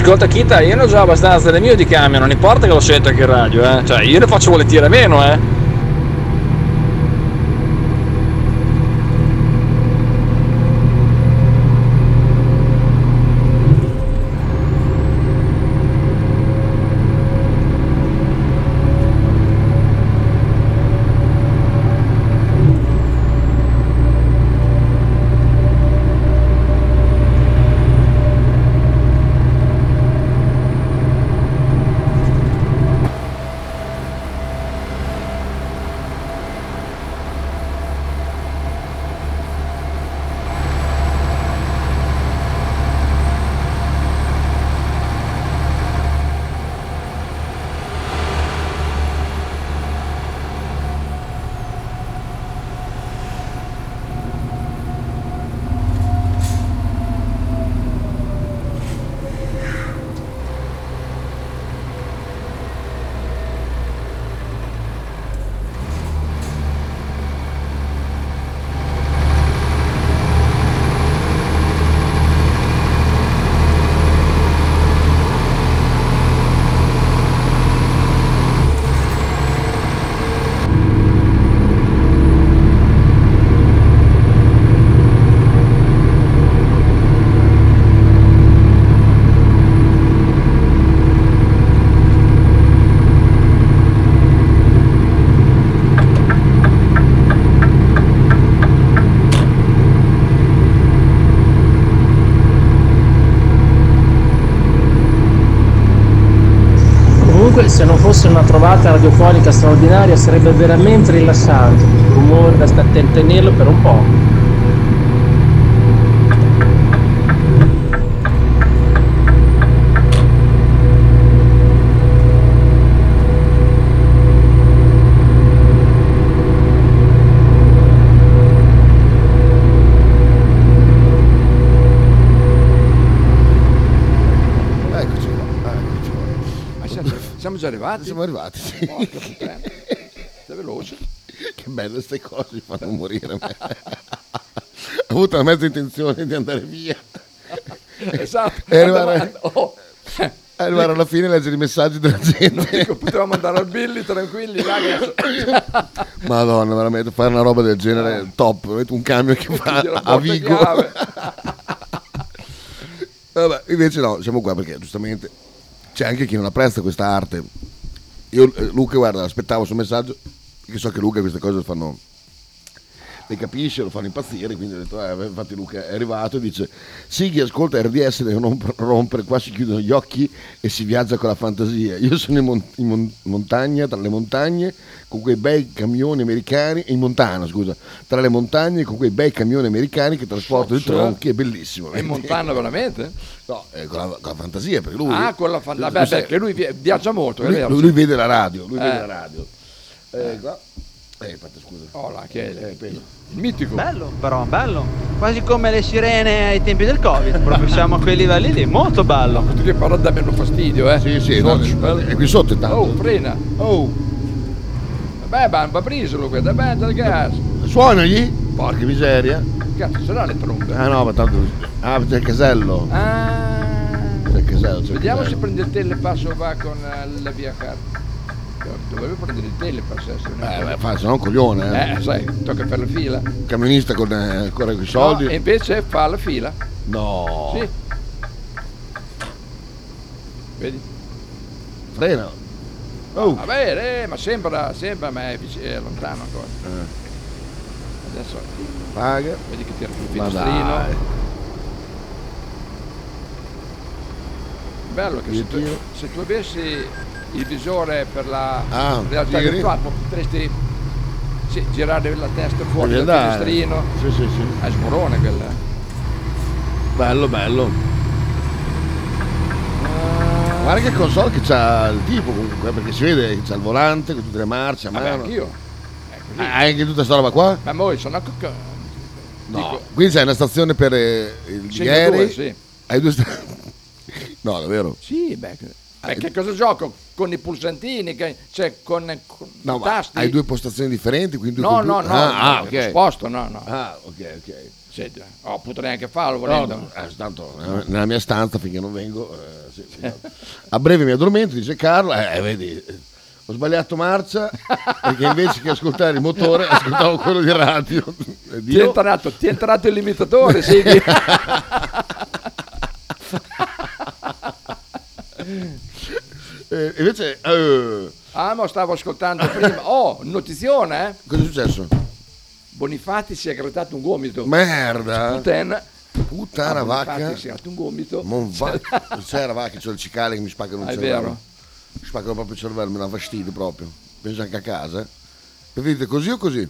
Ascolta Kita, io ne ho già abbastanza del mio di camion, non importa che lo sento anche in radio, eh. Cioè, io ne faccio volentieri meno, eh. Comunque se non fosse trovata radiofonica straordinaria sarebbe veramente rilassante, un rumore da sta- ten- tenerlo per un po'. Eccoci qua, eccoci qua. Siamo, siamo già arrivati? Siamo arrivati. Porca puttana. Sei veloce. Che belle queste cose, mi fanno morire. Ho avuto la mezza intenzione di andare via. Esatto. E arrivare, oh, arrivare alla fine e leggere i messaggi della gente. dico, potevamo andare al Billy tranquilli, che- Madonna, veramente fare una roba del genere top. Veramente Un camion che va a Vigo. Vabbè, invece no, siamo qua perché giustamente c'è anche chi non apprezza questa arte. Io, eh, Luca, guarda, aspettavo il suo messaggio, perché so che Luca queste cose fanno, le capisce, lo fanno impazzire, quindi ho detto, eh, infatti Luca è arrivato e dice, sì, chi ascolta RDS deve non rompere, qua si chiudono gli occhi e si viaggia con la fantasia. Io sono in, mon- in mon- montagna, tra le montagne, con quei bei camioni americani, in montana, scusa, tra le montagne con quei bei camioni americani che trasportano i tronchi, è bellissimo. In montana veramente? No, eh, con, la, con la fantasia, perché lui... Ah, con la fan- lui- vabbè, lui- perché lui vi- viaggia molto, lui, vero. lui- lui vede la radio, lui Eh. vede la radio. Eh, qua. Eh, aspetta, scusa. Oh, là, che è Eh, mitico. Bello, però, bello. Quasi come le sirene ai tempi del Covid. Proprio siamo a quei livelli lì. Molto bello. Tutti che parlano da meno fastidio, eh. Sì, sì, no, è qui sotto intanto. Oh, frena. Oh, Vabbè, va preso quello, dai, dal gas. suonagli? Porca miseria. Cazzo, ce l'ha le trombe. Ah no, ma tanto... Ah, c'è il casello. Ah. C'è il casello, c'è il Vediamo se casello. prende il telepass o va con eh, la via carta. Dovrebbe prendere il telepass Eh, beh, fa, se no un coglione. Eh. Eh, sai, tocca fare la fila. Camionista con, eh, ancora con i soldi. No, e invece fa la fila. No. Sì. Vedi? Frena. Oh. Va bene, eh, ma sembra, sembra, ma è, vic- è lontano ancora. Adesso Paga. vedi che tira Ma finestrino. Bello che se tu, se tu avessi il visore per la Ah, realtà giri? virtuale potresti sì, girare la testa fuori dal andare. finestrino. Sì, sì, sì. È sborone quella. Bello, bello. Guarda che console che c'ha il tipo comunque, perché si vede che c'ha il volante con tutte le marce a Vabbè, mano. anch'io. È così. Ah, anche tutta sta roba qua? Ma poi sono co- No. dico, Quindi c'è una stazione per eh, il- due, sì. Hai due sta- No, davvero. Sì, beh, Ma che cosa gioco? Con i pulsantini, che- cioè con, con No, tasti? hai due postazioni differenti, quindi No, no, no, Ah, ah, no, ok. sposto, no, no. Ah, ok, ok. Senti, oh, potrei anche farlo volendo. no, eh, tanto eh, nella mia stanza finché non vengo. eh, sì, sì. A breve mi addormento, dice Carlo. Eh, vedi, eh, ho sbagliato marcia perché invece che ascoltare il motore ascoltavo quello di radio. Ti è entrato, ti è entrato il limitatore, sì. Eh, invece, eh, ah, ma stavo ascoltando prima. Oh, notizione, eh? cosa è successo? Bonifatti si è grattato un gomito. Merda! Puttana. Puttana Ah, vacca. Si è grattato un gomito. Non va. C'era vacca, c'ho il cicale che mi spaccano il Ah, è cervello. vero. Mi spaccano proprio il cervello, mi dà fastidio proprio. Penso anche a casa. Preferite così o così?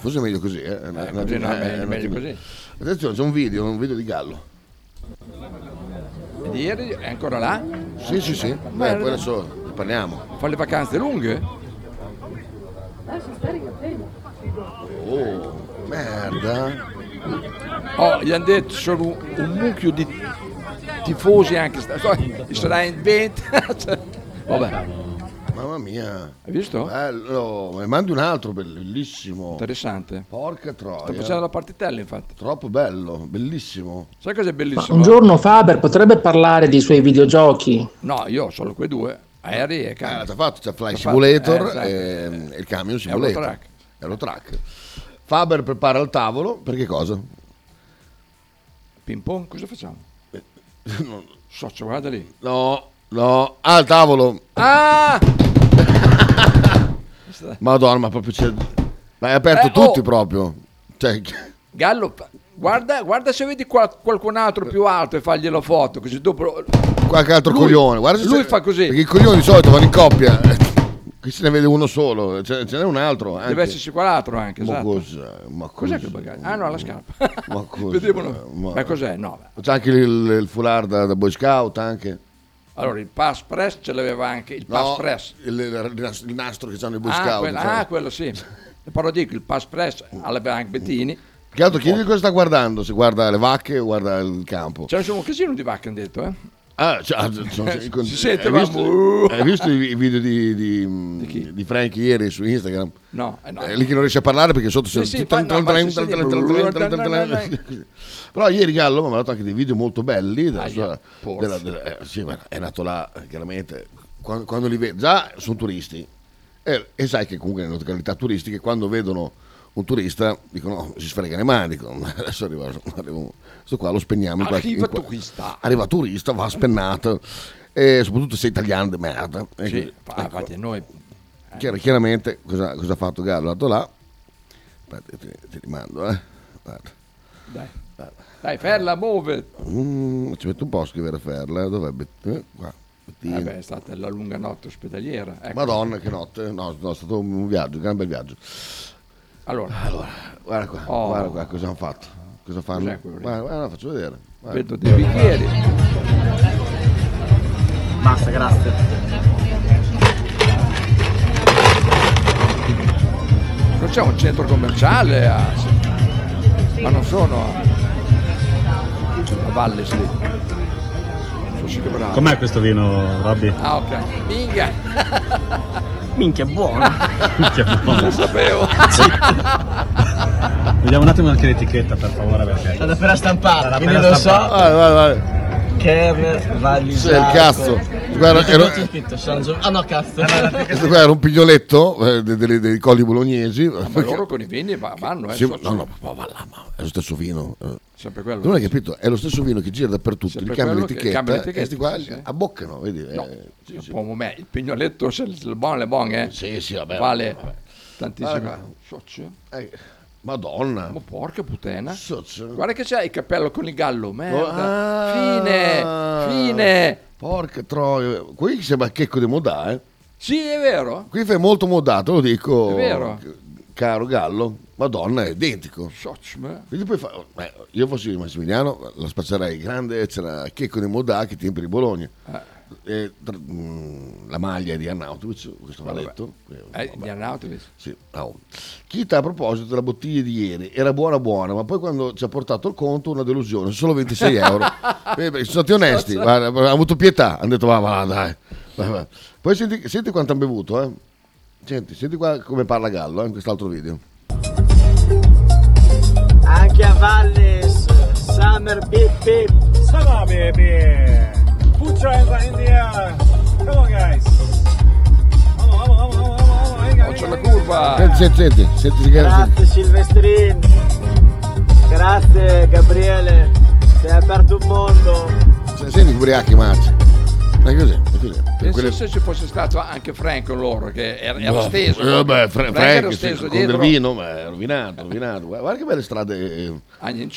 Forse è meglio così, eh? È una- Eh, una- così no, eh, meglio- meglio così. Attenzione, c'è un video, un video di Gallo. Ed ieri è ancora là? Sì, sì, sì. Beh, poi adesso ne parliamo. Fa le vacanze lunghe? Oh, merda. Oh, gli hanno detto sono un, mucchio di tifosi anche. sarà in 20. Vabbè, Mamma mia. hai visto? Bello. Me ne mandi un altro bellissimo. Interessante. Porca Sto troia. facendo la partitella, infatti. Troppo bello, bellissimo. Sai cos'è Ma bellissimo? un giorno Faber potrebbe parlare dei suoi videogiochi. No, io ho solo quei due. Aerei e Eh, cani. l'ha fatto, c'è Fly L'ha fatto, Simulator eh, esatto. e, e il camion simulator. Eurotrack. Eurotrack. Faber prepara il tavolo, per che cosa? Ping pong, cosa facciamo? Socio, guarda lì. No, no. Ah, il tavolo. Ah! Madonna, ma proprio c'è... Ma hai aperto Eh, tutti oh. proprio. Cioè, Gallo, guarda, guarda se vedi qual- qualcun altro più alto e faglielo foto, così dopo... qualche altro Lui- coglione. Guarda se lui fa così. Perché i coglioni di solito vanno in coppia. Qui se ne vede uno solo, ce, ce n'è un altro. Anche. Deve esserci quell'altro anche, Ma esatto. cos'è? Ma Cos'è cos'è? quel bagaglio? Ah no, la scarpa. Ma cos'è? Vedevano. Ma- Ma cos'è? No. C'è anche il, il foulard da, da Boy Scout anche. Allora, il pass press ce l'aveva anche, il pass No, press. il, il- il nastro che hanno i Boy Ah, Scout. quello, cioè. ah, quello sì. Però dico, il pass press l'aveva anche Bettini. Che altro chiedi cosa sta guardando? Se guarda le vacche o guarda il campo? C'è un casino di vacche, hanno detto, eh? Ah, cioè, sono- Si sente, hai, visto, hai visto i video di, di, chi? di Frankie ieri su Instagram? No, eh, no. Eh, lì che non riesce a parlare perché sotto Sì, fa- no, però ieri Gallo mi ha mandato anche dei video molto belli della Aia, sua- porco. della- della- eh, sì, è nato là chiaramente quando, quando li vede già sono turisti e, e sai che comunque nelle località turistiche quando vedono un turista dicono "No, si sfregano le mani dicono adesso arriva, arriva questo qua lo spegniamo in qualche- Arriva in turista. arriva turista va spennato e soprattutto se italiano di merda Sì, quindi, fa- ecco, infatti noi... chiar- chiaramente cosa, cosa ha fatto Gallo? Andato là aspetta te, te li mando eh Guarda. Dai, dai Ferla, muove. Mm, ci metto un po' a scrivere Ferla eh, Bet- eh, qua. Vabbè, è stata la lunga notte ospedaliera. Ecco. Madonna che notte no, no, è stato un viaggio un gran bel viaggio Allora, guarda qua Oh. guarda qua cosa hanno fatto cosa fanno guarda, guarda, faccio vedere guarda. vedo dei bicchieri. Basta, grazie. Non c'è un centro commerciale a... Ma non sono a... a Valles lì. Sono. Com'è questo vino, Robby? Ah, ok. Minga, Minchia, è buono. Minchia, è buono. lo sapevo. Vediamo un attimo anche l'etichetta, per favore, perché... L'ho appena stampata, quindi lo so. vai vai vai Kerner, Vallisaco. Sì, il cazzo. Guarda, Che ero- c'è scritto San Gio- Ah no, cazzo. questo qua era un pignoletto eh, dei, dei- dei colli bolognesi Ma loro con i vini va- vanno, eh. Sì, no, no, ma va là, ma è lo stesso vino. eh. Sempre quello. Tu non hai capito? È lo stesso vino che gira dappertutto, gli cambia quello che l'etichetta, cambia e l'etichetta, questi qua sì, abboccano, vedi? No, eh, sì, sì. me. Il pignoletto, se il buon, le buon, eh. Sì, sì, vabbè. Vale vabbè. tantissimo. Socio. Eh, Madonna. Ma porca puttana. Guarda che c'è il cappello con il gallo. Merda. Ah. Fine. Fine. Porca troia. Qui sembra checco di modà, eh. Sì, è vero. Qui fai molto modato, lo dico. È vero. Caro Gallo. Madonna, è identico. Quindi poi fa, eh, io fossi Massimiliano, la spaccerei grande, c'era Checco di Modà che tempi di Bologna. eh. Eh, tra- mm, la maglia è di Arnautovic, questo va detto. Eh, di Arnautovic. Sì, no. Chita a proposito della bottiglia di ieri, era buona buona, ma poi quando ci ha portato il conto una delusione, solo 26 euro. Eh, beh, sono stati onesti, hanno avuto pietà, hanno detto va, va, dai. Va, va. Poi senti, senti quanto hanno bevuto, eh. Senti, senti qua come parla Gallo eh, in quest'altro video. Anche a Valles, Summer Beep Beep. Summer baby. Put your hands in the air. Come on guys. Vamos, vamos, vamos, vamos, vamos. Venga, c'è venga, la venga. curva. Senti, senti, senti, senti, senti, Grazie Silvestrin. Grazie Gabriele. Ti hai aperto un mondo. senti, senti gli ubriachi marci. È così, è così. Pensa Quelle- se ci fosse stato anche Frank con loro, che era, era steso. eh, beh, Fra- Frank Frank, era sì, steso con dietro. del vino, ma è rovinato, rovinato. Guarda, che belle strade. eh,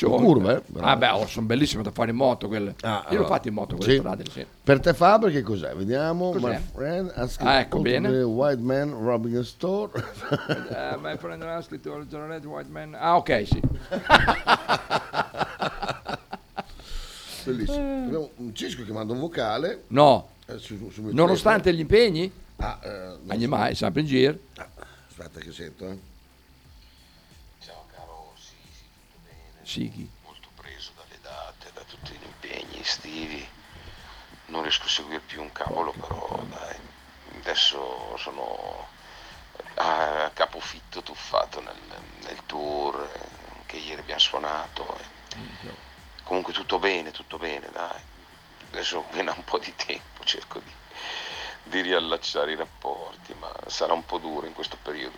curve, eh, bravo. Ah, beh, oh, sono bellissime da fare in moto quelle. Ah, Io l'ho allora. fatto in moto quelle Sì. strade, sì. Per te Faber che cos'è? Vediamo. Cos'è? My friend asking Ah, ecco, to bene. the white man robbing a store. Eh, my friend ha scritto il Red White Man. Ah, ok, sì. Bellissimo. Abbiamo un Cisco che manda un vocale. No, eh, su- su- nonostante gli impegni, telefono. Ah, eh, mai, sempre in giro. Aspetta che sento, eh. Sighi. molto preso dalle date, da tutti gli impegni estivi. Non riesco a seguire più un cavolo, però dai, adesso sono a capofitto tuffato nel, nel tour, eh, che ieri abbiamo suonato. eh. Comunque tutto bene, tutto bene, dai. Adesso appena un po' di tempo cerco di, di riallacciare i rapporti, ma sarà un po' duro in questo periodo.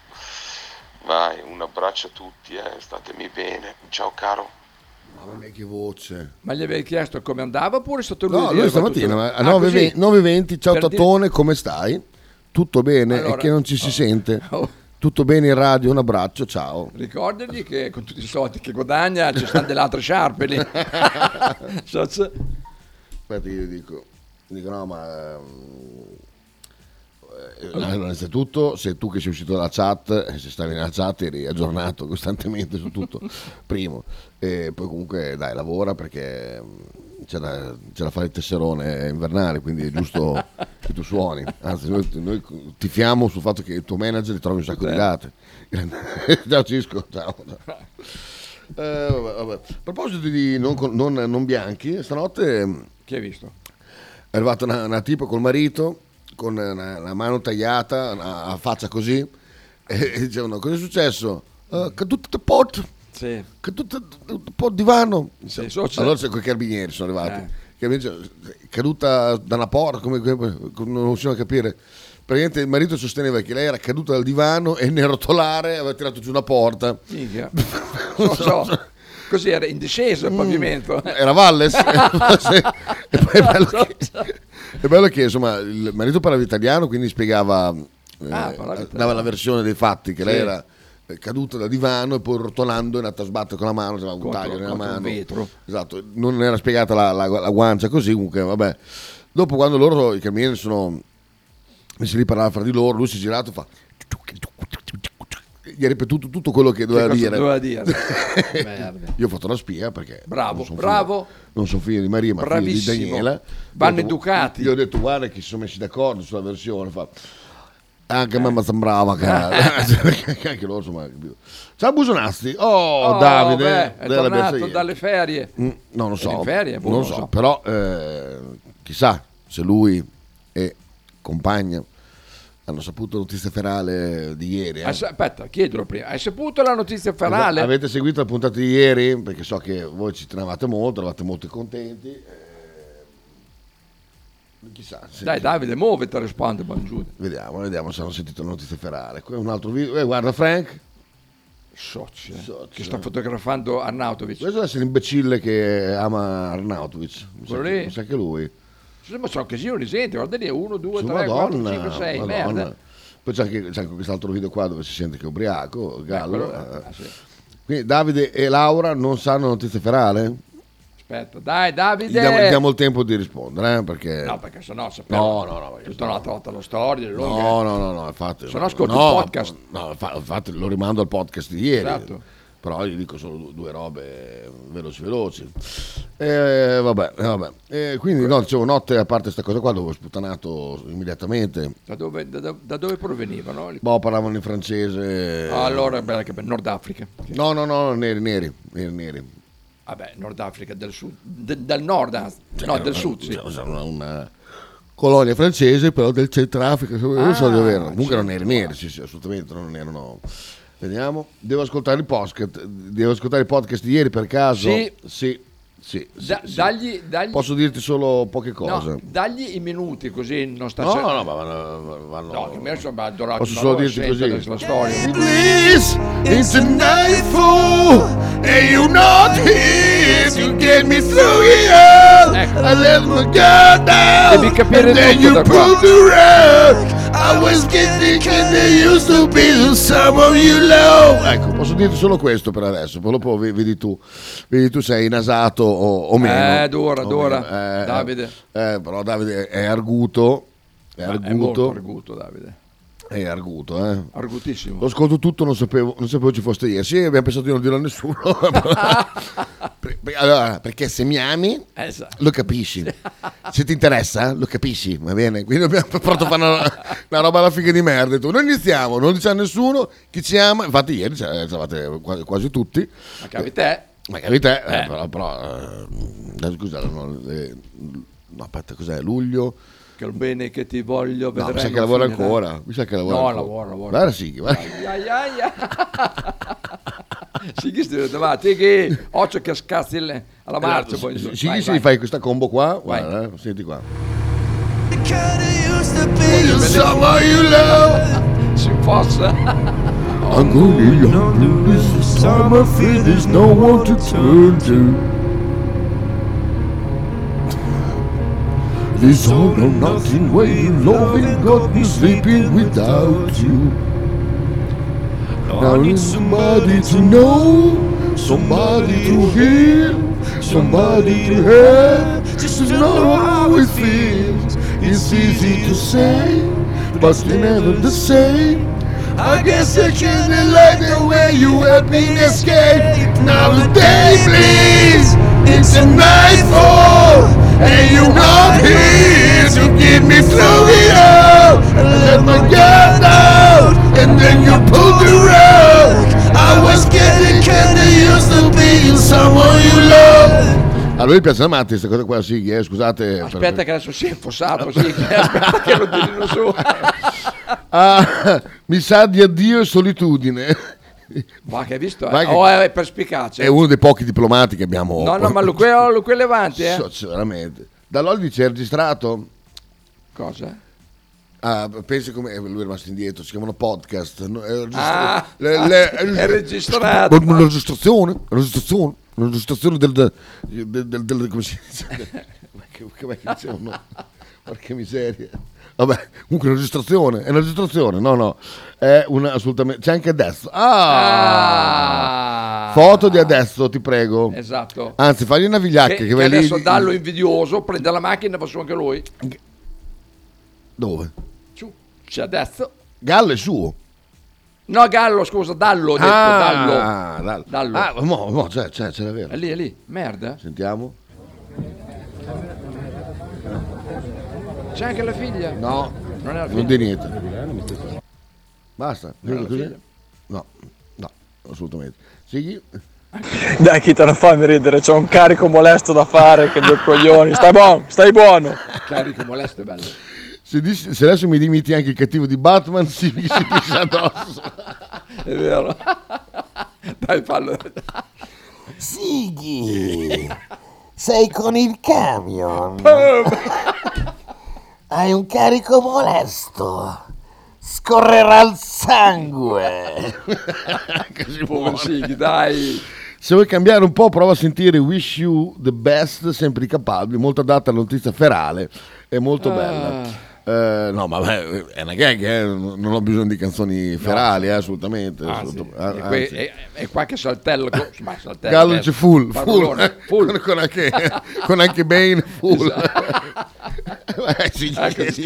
Vai, un abbraccio a tutti, eh, statemi bene. Ciao caro. Mamma mia che voce. Ma gli avevi chiesto come andava oppure è stato lui? No, lui dire stamattina tutto- ma a Ah, 9.20, così? 9.20, ciao Per dire- Tatone, come stai? Tutto bene? Allora- e che non ci si sente? Oh. Tutto bene in radio? Un abbraccio, ciao. Ricordagli che con tutti i soldi che guadagna ci stanno delle altre sciarpe lì. Aspetta, io dico, dico no, ma ehm, eh, allora, innanzitutto, se tu che sei uscito dalla chat, eh, se stavi nella chat eri aggiornato costantemente su tutto, primo. E poi comunque dai, lavora perché c'è da, c'è da fare il tesserone invernale, quindi è giusto che tu suoni. Anzi, noi, noi tifiamo sul fatto che il tuo manager ti trovi un sacco di date. ciao Cisco, ciao. Eh, vabbè, vabbè. A proposito di non, non- non bianchi, stanotte mm, Chi hai visto? è arrivata una, una tipa col marito con una, una mano tagliata, a faccia così, e, e dicevano: Cosa è successo? Uh, caduto pot, Sì. caduto il pot divano. Sì, so- c'è- allora c'è quei carabinieri sono arrivati. Eh. Dicono, caduta da una porta, come, come- non riuscivano a capire. Praticamente il marito sosteneva che lei era caduta dal divano e nel rotolare aveva tirato giù una porta. Minchia. So, so. Così era in discesa Mm. il pavimento. Era Valles e poi è bello, che, è bello che, insomma il marito parlava italiano quindi spiegava eh, Ah, italiano. dava la versione dei fatti che Sì. lei era caduta dal divano e poi rotolando è andata a sbattere con la mano c'era un Contro- taglio nella mano vetro. esatto non era spiegata la, la- la guancia così comunque vabbè dopo quando loro i camerieri sono messi lì a parlare fra di loro lui si è girato e fa gli ha ripetuto tutto quello che doveva cosa dire doveva dire? Io ho fatto la spia perché Bravo, non bravo. figlio- non sono figlio di Maria ma figlio di. Daniela Vanno educati. gli ho detto guarda che si sono messi d'accordo sulla versione fa anche a me mi sembrava che anche loro insomma ciao Busonazzi oh, Oh, Davide beh, è tornato dalle ferie. Mm, non lo so, ferie? Boh, non lo non so, so. però eh, chissà se lui e compagna hanno saputo notizia ferale di ieri. eh. Aspetta, chiedilo prima. Hai saputo la notizia ferale? Avete seguito la puntata di ieri? Perché so che voi ci tenevate molto, eravate molto contenti. Eh, chissà. se- Dai Davide, muoviti, risponde Bangiude. Vediamo, vediamo se hanno sentito la notizia ferale. Qui è un altro video. Eh, guarda Frank. Socia, Socia. che sta fotografando Arnautovic. Questo deve essere l'imbecille che ama Arnautovic. Mi sa, Quello che, lì? mi sa che lui. Sì, Ma un casino di gente, guarda lì, 1, 2, Su, 3, 4, Madonna, 5, 6, Madonna. merda. Poi c'è anche, c'è anche quest'altro video qua dove si sente che è ubriaco, Gallo. quello- eh. ah, sì. Quindi Davide e Laura non sanno notizie ferale? Aspetta, dai Gli Davide. diamo, gli diamo il tempo di rispondere, eh, perché... No, perché sennò sappiamo No, no, no, tutta un'altra volta la storia, è lunga. No, no, no, no, infatti. Se no ascolti no, il podcast. No, infa- infatti lo rimando al podcast di ieri. Esatto. Però gli dico solo due robe veloci veloci. Eh, vabbè, eh, vabbè. Eh, quindi no, dicevo notte a parte questa cosa qua dove ho sputtanato immediatamente. Da dove, da- da- dove provenivano? Boh, parlavano in francese. Ah, allora, beh, che bello, Nord Africa. No, no, no, neri, neri, neri, neri. Vabbè, Nord Africa del sud, de- del nord, no, del sud, sì. Cioè, Una, una colonia francese, però del Centrafrica, non so Ah, dove erano. Comunque erano certo. neri, neri, sì, sì, assolutamente non erano. Vediamo, devo ascoltare il podcast, devo ascoltare il podcast di ieri per caso. Sì. sì, sì, sì, Da- sì. dagli, dagli- Posso dirti solo poche cose. no, dagli i minuti così non sta No, cer- no, ma vanno. vanno- No, che me sono adorato. Posso solo dirti così. La storia. Please, it's a nightfall, and you're not here to get me through it all. I let my guard down, Devi capire and then you pulled the rug. I was getting and there used to be some of you low. Ecco, posso dirti solo questo per adesso, poi dopo ve- vedi tu, vedi tu sei nasato o, o meno. Eh, d'ora, O d'ora. meno. Eh, Davide. eh, però Davide è arguto, è Ma È molto arguto, arguto, Davide. È arguto, eh. Argutissimo. Lo ascolto tutto, non sapevo, non sapevo ci foste ieri. Sì, abbiamo pensato di non dirlo a nessuno. Allora, perché se mi ami, Esatto. lo capisci. Se ti interessa, lo capisci, va bene? Quindi abbiamo provato a fare una, una roba alla figa di merda. Tu, noi iniziamo, non dice a nessuno chi ci ama. Infatti, ieri c'eravate quasi, tutti. Ma capi te? Magari te, eh, Eh. però, però eh, scusa, no, eh, no, aspetta, cos'è? Luglio? Che il bene che ti voglio No, vedrai mi sa che lavora finirà. ancora. Mi sa che lavora No, ancora. lavora, lavora. Guarda, sì, guarda. Ai, ai, ai. Sì, che stai davanti, che occhio che scazzi alla marcia. poi, Sì, vai, sì, vai. sì, fai questa combo qua. Vai. Guarda, eh, senti qua. Si fossa. I'm going young, this I feel there's no one to turn to. This all or nothing way loving got me sleeping without you. Now I need somebody to know, somebody to hear, somebody to have, just to know how it feels. It's easy to say, but it's never the same. I guess I kinda like the way you help me escape. Now the day bleeds into nightfall, and not here to get me. I let my guard down, and then you pulled the rug. I was getting kinda used to being someone you love. A lui piace amate queste cose qua, sì, eh, scusate. Aspetta che adesso si è infossato, sì, aspetta che lo tirino su. Ah, mi sa di addio e solitudine. Ma che hai visto? Eh? che- Oh, è perspicace. È uno dei pochi diplomati che abbiamo. No, no, ma lui, quello, lui quello Levante, eh? So- veramente. Da Lolli dice è registrato? Cosa? Ah, pensi come eh, lui è rimasto indietro, si chiamano podcast. no, È, registra- Ah, è registrato. Una registrazione, una registrazione, una registrazione del, del, del, del- come si dice? Ma che, dicevano? Porca miseria. Vabbè, comunque una registrazione, è una registrazione, no, no, è una assolutamente, c'è anche adesso. Ah! Foto di adesso, ti prego. Esatto. Anzi, fagli una vigliacca Che, che, che vai lì- adesso dallo invidioso, prende la macchina e fa su anche lui. Dove? Su, c'è adesso. Gallo è suo. No, Gallo, scusa, Dallo, ho detto, Dallo. Ah, Dallo. Dallo. Ah, mo, mo, c'è, c'è, c'è davvero. È lì, è lì, merda. Sentiamo. C'è anche la figlia? No, Non è la non figlia. di niente. Basta. Non la? No, no, assolutamente. Sighi? Dai, chi te ne fammi ridere, c'ho un carico molesto da fare che due coglioni. Stai buono, stai buono. Carico molesto è bello. Se, dici- se adesso mi dimiti anche il cattivo di Batman, si, si pisa addosso. È vero. Dai, fallo. Sighi, sei con il camion. Hai un carico molesto. Scorrerà il sangue. Così buono. Sighi, dai. Se vuoi cambiare un po', prova a sentire Wish You the Best, sempre i capabili, molto adatta alla notizia ferale, è molto Ah. bella. Eh, no, ma beh, è una gag, eh, non ho bisogno di canzoni ferali, eh, assolutamente. Anzi, assolut- è, anzi. que- è- è qua che saltella. co- ma saltella, Gallo eh, dice full, full, full. Con, con anche, con anche Bane full. Eh, sì, Ecco, sì.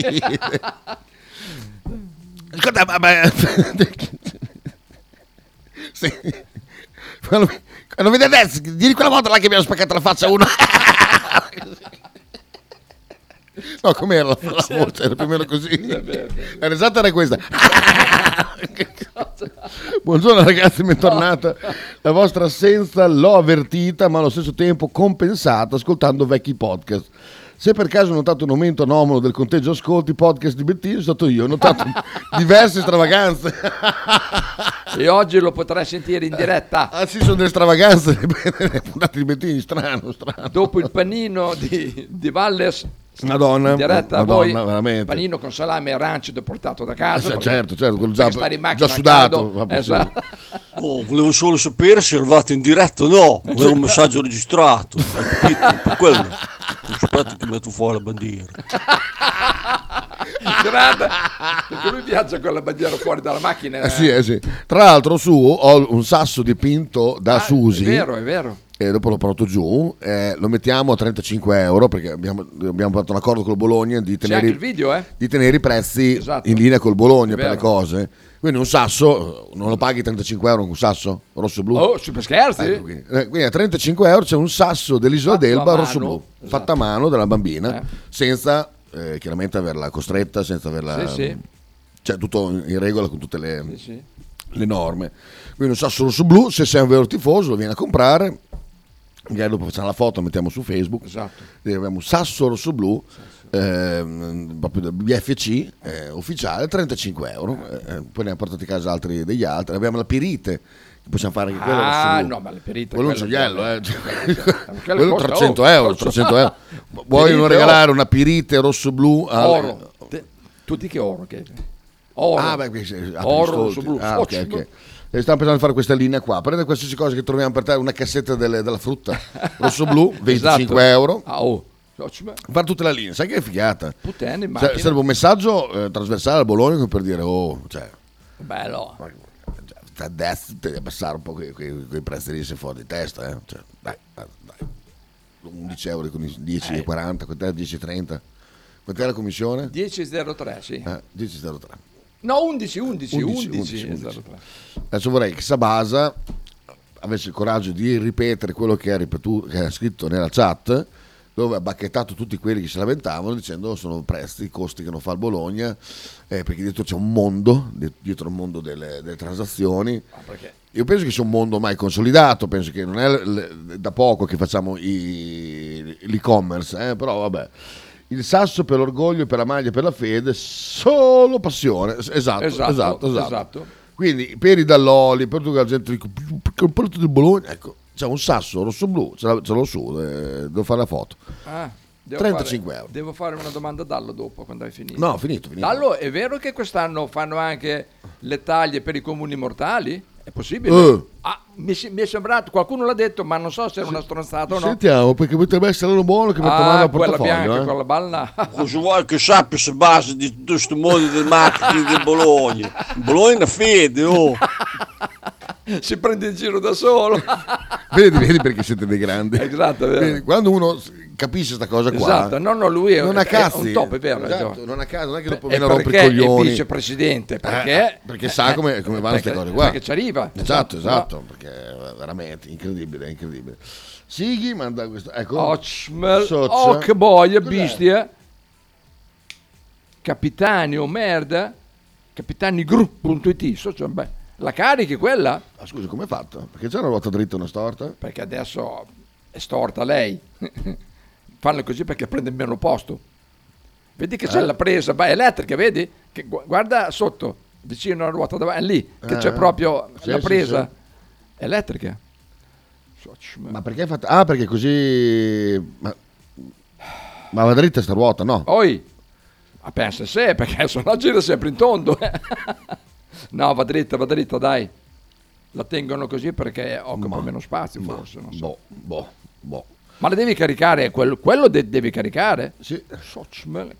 Ascolta, ma, ma- Sì. quando, quando adesso, di quella volta là che abbiamo spaccato la faccia uno. No, com'era la, la voce? Era più o meno così. La risata era questa. Buongiorno ragazzi, bentornata. La vostra assenza l'ho avvertita, ma allo stesso tempo compensata ascoltando vecchi podcast. Se per caso ho notato un aumento anomalo del conteggio ascolti podcast di Bettino, sono stato io. Ho notato diverse stravaganze. E oggi lo potrai sentire in diretta. Ah sì, sono delle stravaganze puntate di Bettini, strano, strano. Dopo il panino di, di Valles. Madonna, in diretta Madonna, veramente. panino con salame e arance deportato da casa. Eh, certo, certo, quello già- perché stare in macchina già sudato, esatto. Oh, volevo solo sapere se eravate in diretta o no. Era un messaggio registrato. Capito? Per quello. Aspetta che metto fuori la bandiera. Grande, perché lui viaggia con la bandiera fuori dalla macchina. Eh sì, eh sì. Tra l'altro su ho un sasso dipinto da Susi. Ah, È vero, è vero. E dopo lo porto giù, eh, lo mettiamo a 35 euro perché abbiamo, abbiamo fatto un accordo con il Bologna di tenere, video, eh? di tenere i prezzi Esatto. in linea col Bologna per le cose. Quindi un sasso, non lo paghi 35 euro un sasso rosso blu? Oh, super scherzi? Ecco, quindi, eh, quindi a 35 euro c'è un sasso dell'isola Fatto d'Elba rosso blu, esatto. fatta a mano dalla bambina, Eh. senza eh, chiaramente averla costretta, senza averla... Sì, sì. Cioè tutto in regola con tutte le, Sì, sì. le norme. Quindi un sasso rosso blu, se sei un vero tifoso lo vieni a comprare, magari dopo facciamo la foto, la mettiamo su Facebook. Esatto. Abbiamo un sasso rosso blu, ehm, proprio del BFC eh, ufficiale, 35 euro. Eh, poi ne abbiamo portati a casa altri degli altri. Abbiamo la pirite, possiamo fare anche quella Ah, no, ma le perite. Quello è un gioiello, eh. Quello costa- 300 oh, euro, costa- 300 euro. Vuoi non regalare una pirite rosso blu? al- Oro. Tu di che oro? Che... Oro. Ah, beh, oro, stolti. rosso blu. Ah, ok, ok. E stiamo pensando di fare questa linea qua. Prendere qualsiasi cosa che troviamo per te, una cassetta delle- della frutta rosso blu, 25 Esatto. euro. Ah, oh. Fare tutta la linea, sai che figata? Puttane, macchina. Sarebbe un messaggio eh, trasversale al Bologna per dire, oh, cioè, Bello. Adesso devi abbassare un po' quei, quei- quei prezzi lì, sei fuori di testa, eh. Cioè, dai, dai, dai. 11 euro con i 10,40, quant'è 10,30? Quant'è la commissione? 10.03, sì. Eh, 10,03. No, 11, 11, 11, 11, 11. 11. Adesso vorrei che Sabasa avesse il coraggio di ripetere quello che ha, ripetuto, che ha scritto nella chat, dove ha bacchettato tutti quelli che si lamentavano dicendo sono prezzi, i costi che non fa il Bologna, eh, perché dietro c'è un mondo, di- dietro il mondo delle, delle transazioni. perché? Io penso che sia un mondo ormai consolidato, penso che non è da poco che facciamo i- l'e-commerce, eh, però vabbè. Il sasso per l'orgoglio, per la maglia, per la fede, solo passione. Esatto, esatto, Esatto, esatto. esatto. Quindi per i Dalloli, per tutta la gente dico, perché il Bologna, ecco, c'è un sasso rosso-blu, ce, ce l'ho su, eh, devo fare la foto. Ah, devo 35 fare, euro. Devo fare una domanda a Dallo dopo, quando hai finito. No, finito, finito. Dallo, è vero che quest'anno fanno anche le taglie per i comuni mortali? È possibile? Eh. Ah, mi, mi è sembrato, qualcuno l'ha detto, ma non so se era una stronzata o no. Sentiamo, perché potrebbe essere uno buono che mette mano Ah, al quella portafoglio. bianca, eh. quella balla. Cosa vuoi che sappia se base di tutto questo mondo del marketing del Bologna? Bologna è una fede, oh. si prende in giro da solo. Vedi, vedi perché siete dei grandi. Esatto. Vedi, Quando uno capisce questa cosa qua, Esatto, no, no, lui è, non a è cazzi. un top, è vero. Esatto, non a caso, non è che dopo viene a rompere i perché è coglioni. vicepresidente, perché... Eh, perché sa come, come vanno queste cose qua. Perché ci arriva. Esatto, No. esatto, perché è veramente incredibile, incredibile. Sighi manda questo, ecco. Boia, Cos'è? bestia. Capitani o merda. Capitanigru.it. So, cioè, beh, la carichi quella? Ma scusa, come hai fatto? Perché c'è una ruota dritta e una storta? Perché adesso è storta lei. Fanno così perché prende meno posto. Vedi che c'è Eh? la presa, beh, elettrica, vedi? Che gu- guarda sotto, vicino alla ruota davanti, è lì, che Eh, c'è proprio sì, la sì, presa sì. elettrica. Ma perché hai fatto? Ah, perché così. Ma, ma va dritta sta ruota, no? Poi, ma pensa a sé, perché se no gira sempre in tondo. no, va dritta, va dritta, dai. La tengono così perché occupa meno spazio, forse. Non so. Boh, boh, boh. Ma le devi caricare, quello, quello de- devi caricare? Sì.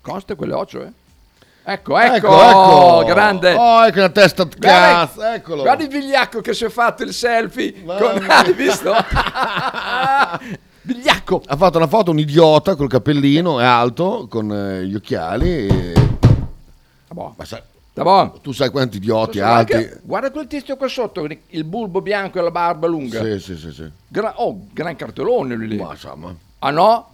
Costa quelle 8, eh? Ecco, ecco, Ecco, ecco. grande. Oh, ecco la testa di Guarda- cazzo, eccolo. Guarda il vigliacco che si è fatto il selfie. Mamma Con... Hai visto? vigliacco. Ha fatto una foto un idiota col cappellino, è alto, con eh, gli occhiali. E... Boh. Ma sai, Buono. Tu sai quanti idioti che- Guarda quel tizio qua sotto, il bulbo bianco e la barba lunga. Sì, sì, sì, sì. Gra- oh, gran cartellone lui lì. Ma insomma. Ah no?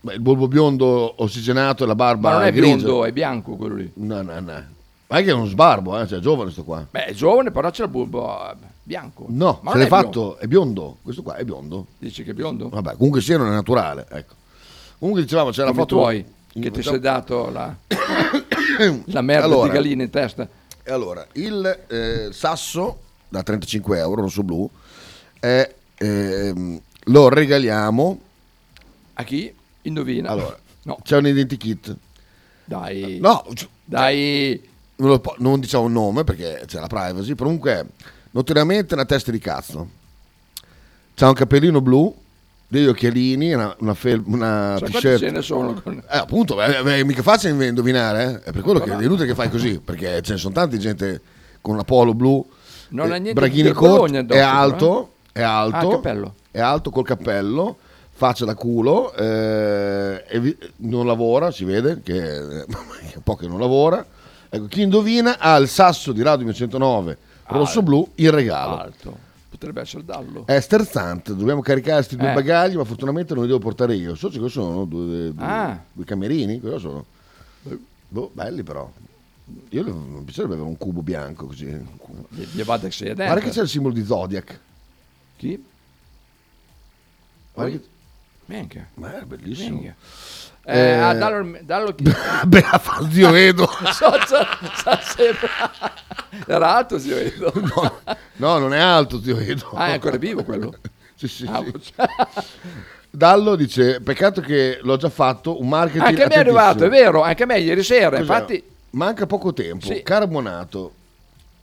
Beh, il bulbo biondo ossigenato e la barba Ma non è grigia. biondo, è bianco quello lì. No, no, no. Ma è che è uno sbarbo, eh? cioè, è giovane sto qua. Beh, è giovane, però c'è il bulbo eh, bianco. No, Ma se l'hai è fatto, è biondo. Questo qua è biondo. Dici che è biondo? Vabbè, comunque sia non è naturale, ecco. Comunque dicevamo, c'è la foto... tuoi, che ti sei dato la, la merda Allora. di gallina in testa. E allora, il eh, sasso da 35 euro, rosso-blu, è, ehm, lo regaliamo... A chi? Indovina. Allora, No. c'è un identikit. Dai. No, Dai. non, lo po- non diciamo un nome perché c'è la privacy, comunque notoriamente una testa di cazzo. C'ha un capellino blu, degli occhialini, una, una, fel- una quanti t-shirt. ce ne sono? Con... Eh, appunto, beh, beh, mica facile indovinare, eh. è per quello che è inutile che fai così, perché ce ne sono tanti gente con la polo blu, Non eh, braghini corti, è però, alto, è Ah, alto, cappello. è alto col cappello, faccia da culo, eh, non lavora, si vede che eh, che è un po' che non lavora. Ecco, chi indovina ha il sasso di Radio 109 rosso-blu in regalo. Alto. Potrebbe essere Dallo. È sterzante, dobbiamo caricare questi due Eh. bagagli, ma fortunatamente non li devo portare io. So che cosa sono due, due, Ah. due camerini, cosa sono? Boh, belli però. Io mi piacerebbe avere un cubo bianco così. Gli, gli vado a sedere Guarda che c'è il simbolo di Zodiac. Chi? Guarda che-. Ma è bellissimo. Minchia. Eh, Eh, ah, dallo, dallo chi? Beh, fa zio Edo. so, so, sa sempre. Era alto zio Edo. No, no, non è alto zio Edo. Ah, è ancora vivo quello? sì, sì, Ah, sì. Dallo dice, peccato che l'ho già fatto, un marketing Anche a me è attentissimo." arrivato, è vero, anche a me ieri sera. Cos'è? Infatti, Manca poco tempo. Sì. Carbonato.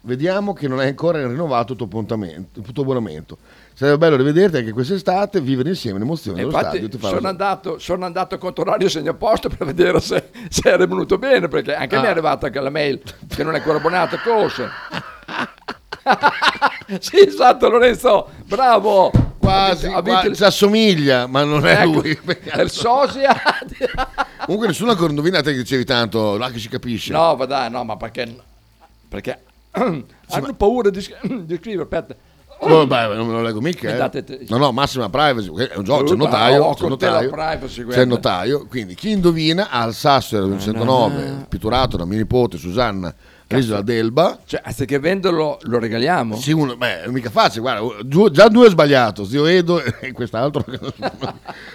Vediamo che non hai ancora rinnovato il tuo abbonamento. Sarebbe bello rivederti anche quest'estate, vivere insieme l'emozione dello infatti stadio. Sono, la- andato, sono andato a controllare il segno posto per vedere se, se era venuto bene, perché anche a me è Ah. arrivata la mail che non è ancora abbonata, cosa? sì, esatto, Lorenzo, bravo. Quasi, Ha vinto il- ci assomiglia, ma non è Ecco, lui. è il sosia. Comunque nessuno ha ancora indovinato che dicevi tanto, là che si capisce. No, ma dai, no, ma perché... Perché hanno paura di, di scrivere, aspetta. Oh, beh, non me lo leggo mica. eh. Date te- No, no, massima privacy. È un gioco, c'è il notaio. oh, c'è il notaio. privacy, C'è notaio. Quindi chi indovina il sasso del 109, pitturato da mia nipote Susanna Risola d'Elba. Cioè, anziché venderlo, lo regaliamo? Sì, uno, beh, è mica facile, guarda, già due ha sbagliato, zio Edo e quest'altro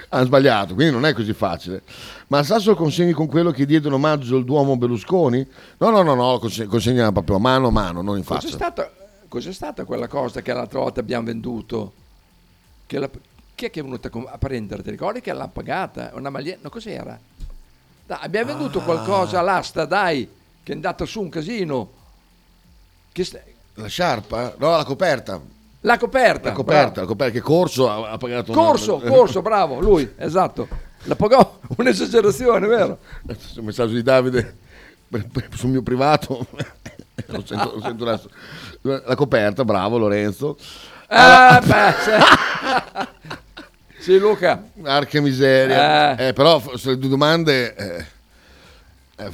ha sbagliato, quindi non è così facile. Ma il sasso lo consegni con quello che diede in omaggio il Duomo Berlusconi? No, no, no, no, consegna proprio mano a mano, non in faccia. stata, cos'è stata quella cosa che l'altra volta abbiamo venduto? Che la- chi è che è venuta a prendere? Ti ricordi che l'ha pagata? Una maglietta? No, cos'era? Dai, abbiamo venduto Ah. qualcosa all'asta, dai, che è andato su un casino. Che sta- La sciarpa? No, la coperta. La coperta. La coperta, la coperta che Corso ha, ha pagato. una- Corso, corso, bravo, lui, esatto. La pagò un'esagerazione, vero? Un messaggio di Davide sul mio privato. lo sento, lo sento adesso. La coperta, bravo Lorenzo. Ah, beh, sì. Luca. Arca miseria. Eh, però f- sulle due domande... eh, eh,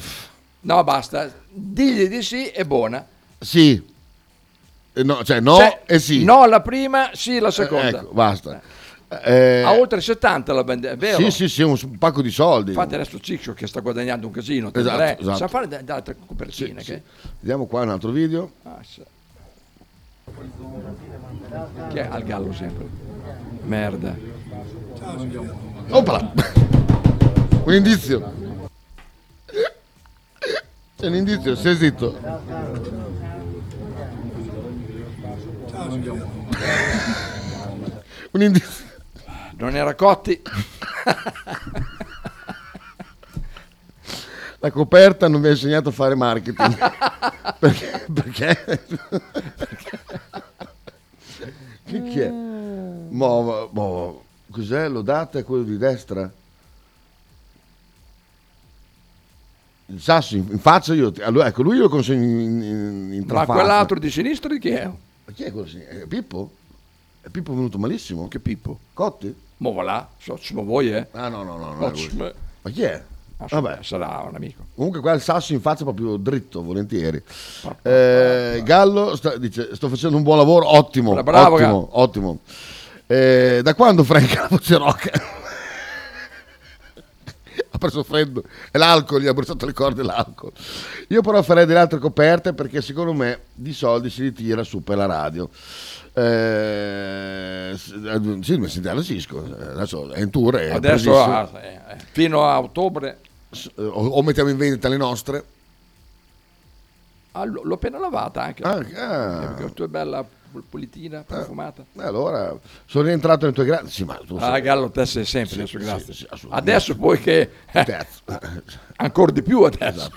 No, basta. Digli di sì, è buona. sì. Eh, no, cioè no Cioè, e sì. No la prima, sì la seconda. Eh, ecco, basta. Eh, A oltre 70 la bandiera, è vero? sì, sì, sì, un, un pacco di soldi. Infatti adesso Ciccio che sta guadagnando un casino. Esatto, direi. esatto. Sa fare da altre copertine. Sì, che... Vediamo qua un altro video. Ah, sì. Chi è al gallo sempre? Merda. Opala! un indizio. C'è un indizio, sei zitto. un indizio. Non era Cotti? La coperta non mi ha insegnato a fare marketing. perché? Perché? Chi, chi è? Mo, mo, cos'è? L'odata è quello di destra? Il sasso in, in faccia io. Allora, ecco, lui lo consegno in, in, in Ma quell'altro di sinistra di chi è? Ma chi è quello? sì? È Pippo? È Pippo venuto malissimo? Che Pippo? Cotti? Mo va là, so, ma vuoi eh? Ah no, no, no. no ma- Ma chi è? Vabbè. sarà un amico. Comunque qua il sasso in faccia proprio dritto, volentieri. Eh, Gallo sta- dice, sto facendo un buon lavoro, ottimo, Bra- bravo, ottimo, Gallo. ottimo. Eh, da quando Frank ha la voce rock? ha preso freddo e l'alcol, gli ha bruciato le corde l'alcol. Io però farei delle altre coperte perché secondo me di soldi si ritira su per la radio. Eh, s- sì, mi sentiamo Cisco, adesso è in tour, è Adesso ah, eh, eh, fino a ottobre o, o mettiamo in vendita le nostre. ah, l'ho appena lavata anche. Ah, ah. Eh, Perché tu è bella pul- pulitina, profumata. Eh, allora sono rientrato nei tuoi gradi. Sì, ma tu Ah, sai- Gallo, te sei sempre adesso sì, grazie. adesso poi che ancora di più adesso.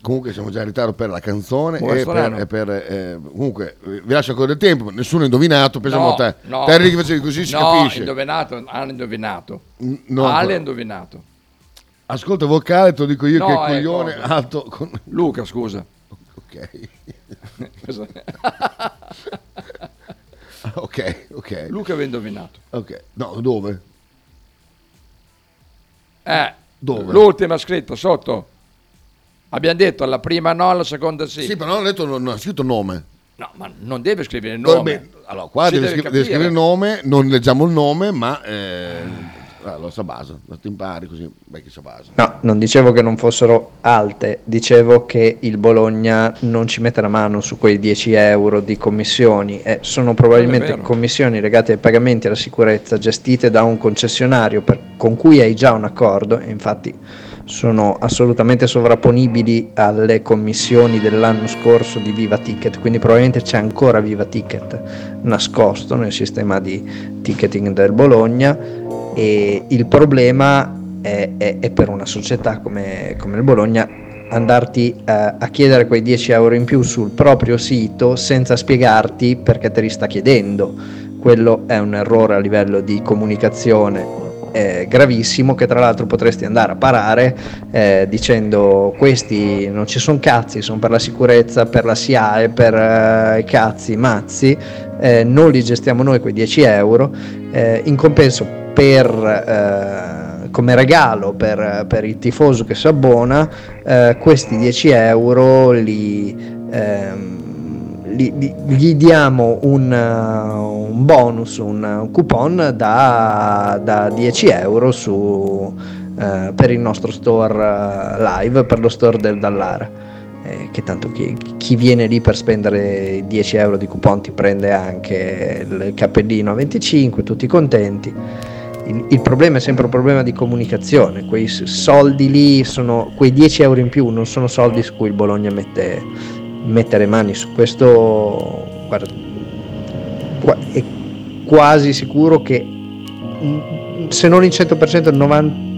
Comunque siamo già in ritardo per la canzone Buon e per, e per, eh, comunque eh, vi lascio ancora del tempo, nessuno ha indovinato, pensiamo No, a te. no. Te Enrico, che facevi così si no, capisce. indovinato, hanno indovinato. no, Ale ha indovinato. Ascolta vocale, te lo dico io No, che è eh, coglione cosa? alto. Con... Luca, scusa. Ok. Ok, ok. Luca aveva indovinato. Ok, no, dove? Eh, Dove? L'ultima scritta sotto. Abbiamo detto la prima no, la seconda sì. Sì, però non ho detto, non ha scritto nome. No, ma non deve scrivere il No, nome. beh, allora, qua deve, deve scri- deve scrivere il nome, non leggiamo il nome, ma eh, ah, lo sa base, lo ti impari così, beh, chi sa base. No, non dicevo che non fossero alte, dicevo che il Bologna non ci mette la mano su quei 10 euro di commissioni e sono probabilmente commissioni legate ai pagamenti alla sicurezza gestite da un concessionario per- con cui hai già un accordo e infatti sono assolutamente sovrapponibili alle commissioni dell'anno scorso di Viva Ticket, quindi probabilmente c'è ancora Viva Ticket nascosto nel sistema di ticketing del Bologna e il problema è, è- è per una società come, come il Bologna andarti eh, a chiedere quei 10 euro in più sul proprio sito senza spiegarti perché te li sta chiedendo. Quello è un errore a livello di comunicazione eh, gravissimo che tra l'altro potresti andare a parare eh, dicendo questi non ci sono cazzi, sono per la sicurezza, per la SIAE, per eh, cazzi, mazzi, eh, non li gestiamo noi quei 10 euro, eh, in compenso per, eh, come regalo per, per il tifoso che si abbona, eh, questi 10 euro li, ehm, li- li- gli diamo un, uh, un bonus, un, coupon da, da 10 euro su, eh, per il nostro store eh, live, per lo store del Dallara. Eh, che tanto chi, chi viene lì per spendere 10 euro di coupon ti prende anche il cappellino a 25, tutti contenti. Il, il problema è sempre un problema di comunicazione, quei soldi lì sono, quei 10 euro in più non sono soldi su cui il Bologna mette, mette le mani. Su questo, guarda, è quasi sicuro che se non il 100% il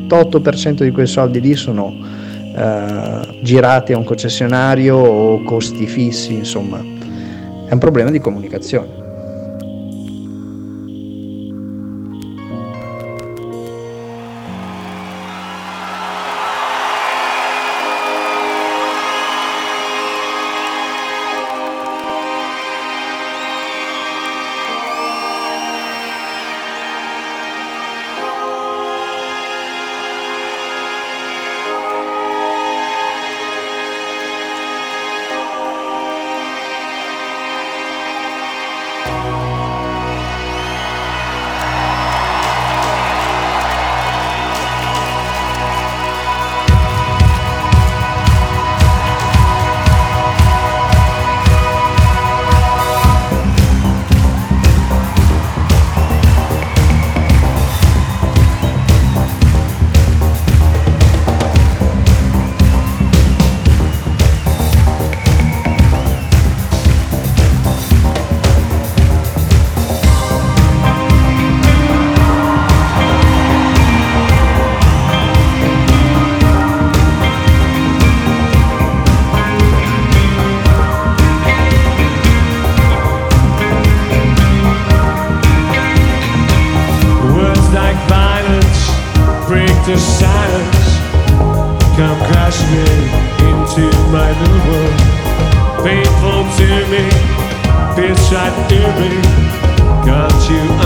98% di quei soldi lì sono eh, girati a un concessionario o costi fissi, insomma. È un problema di comunicazione. tried theory. Got you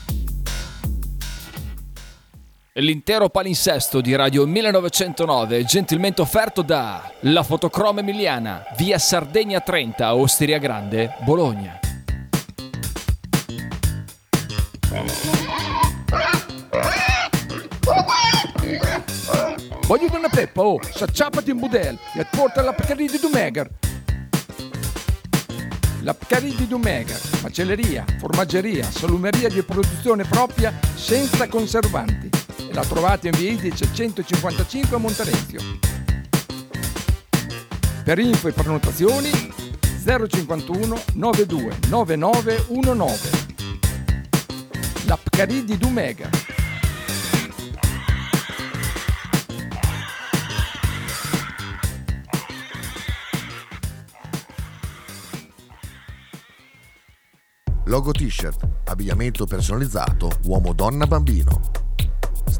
L'intero palinsesto di Radio 1909 è gentilmente offerto da La Fotocroma Emiliana, via Sardegna 30, Osteria Grande, Bologna. Voglio una peppa, oh, s'acciappati in budel e porta la Pcarì di Dumegar. La Pcarì di Dumegar, macelleria, formaggeria, salumeria di produzione propria senza conservanti. La trovate in via Idice 155 a Monterezio. Per info e prenotazioni 051 92 9919. La Pcarì di Dumegar. Logo t-shirt, abbigliamento personalizzato uomo, donna, bambino.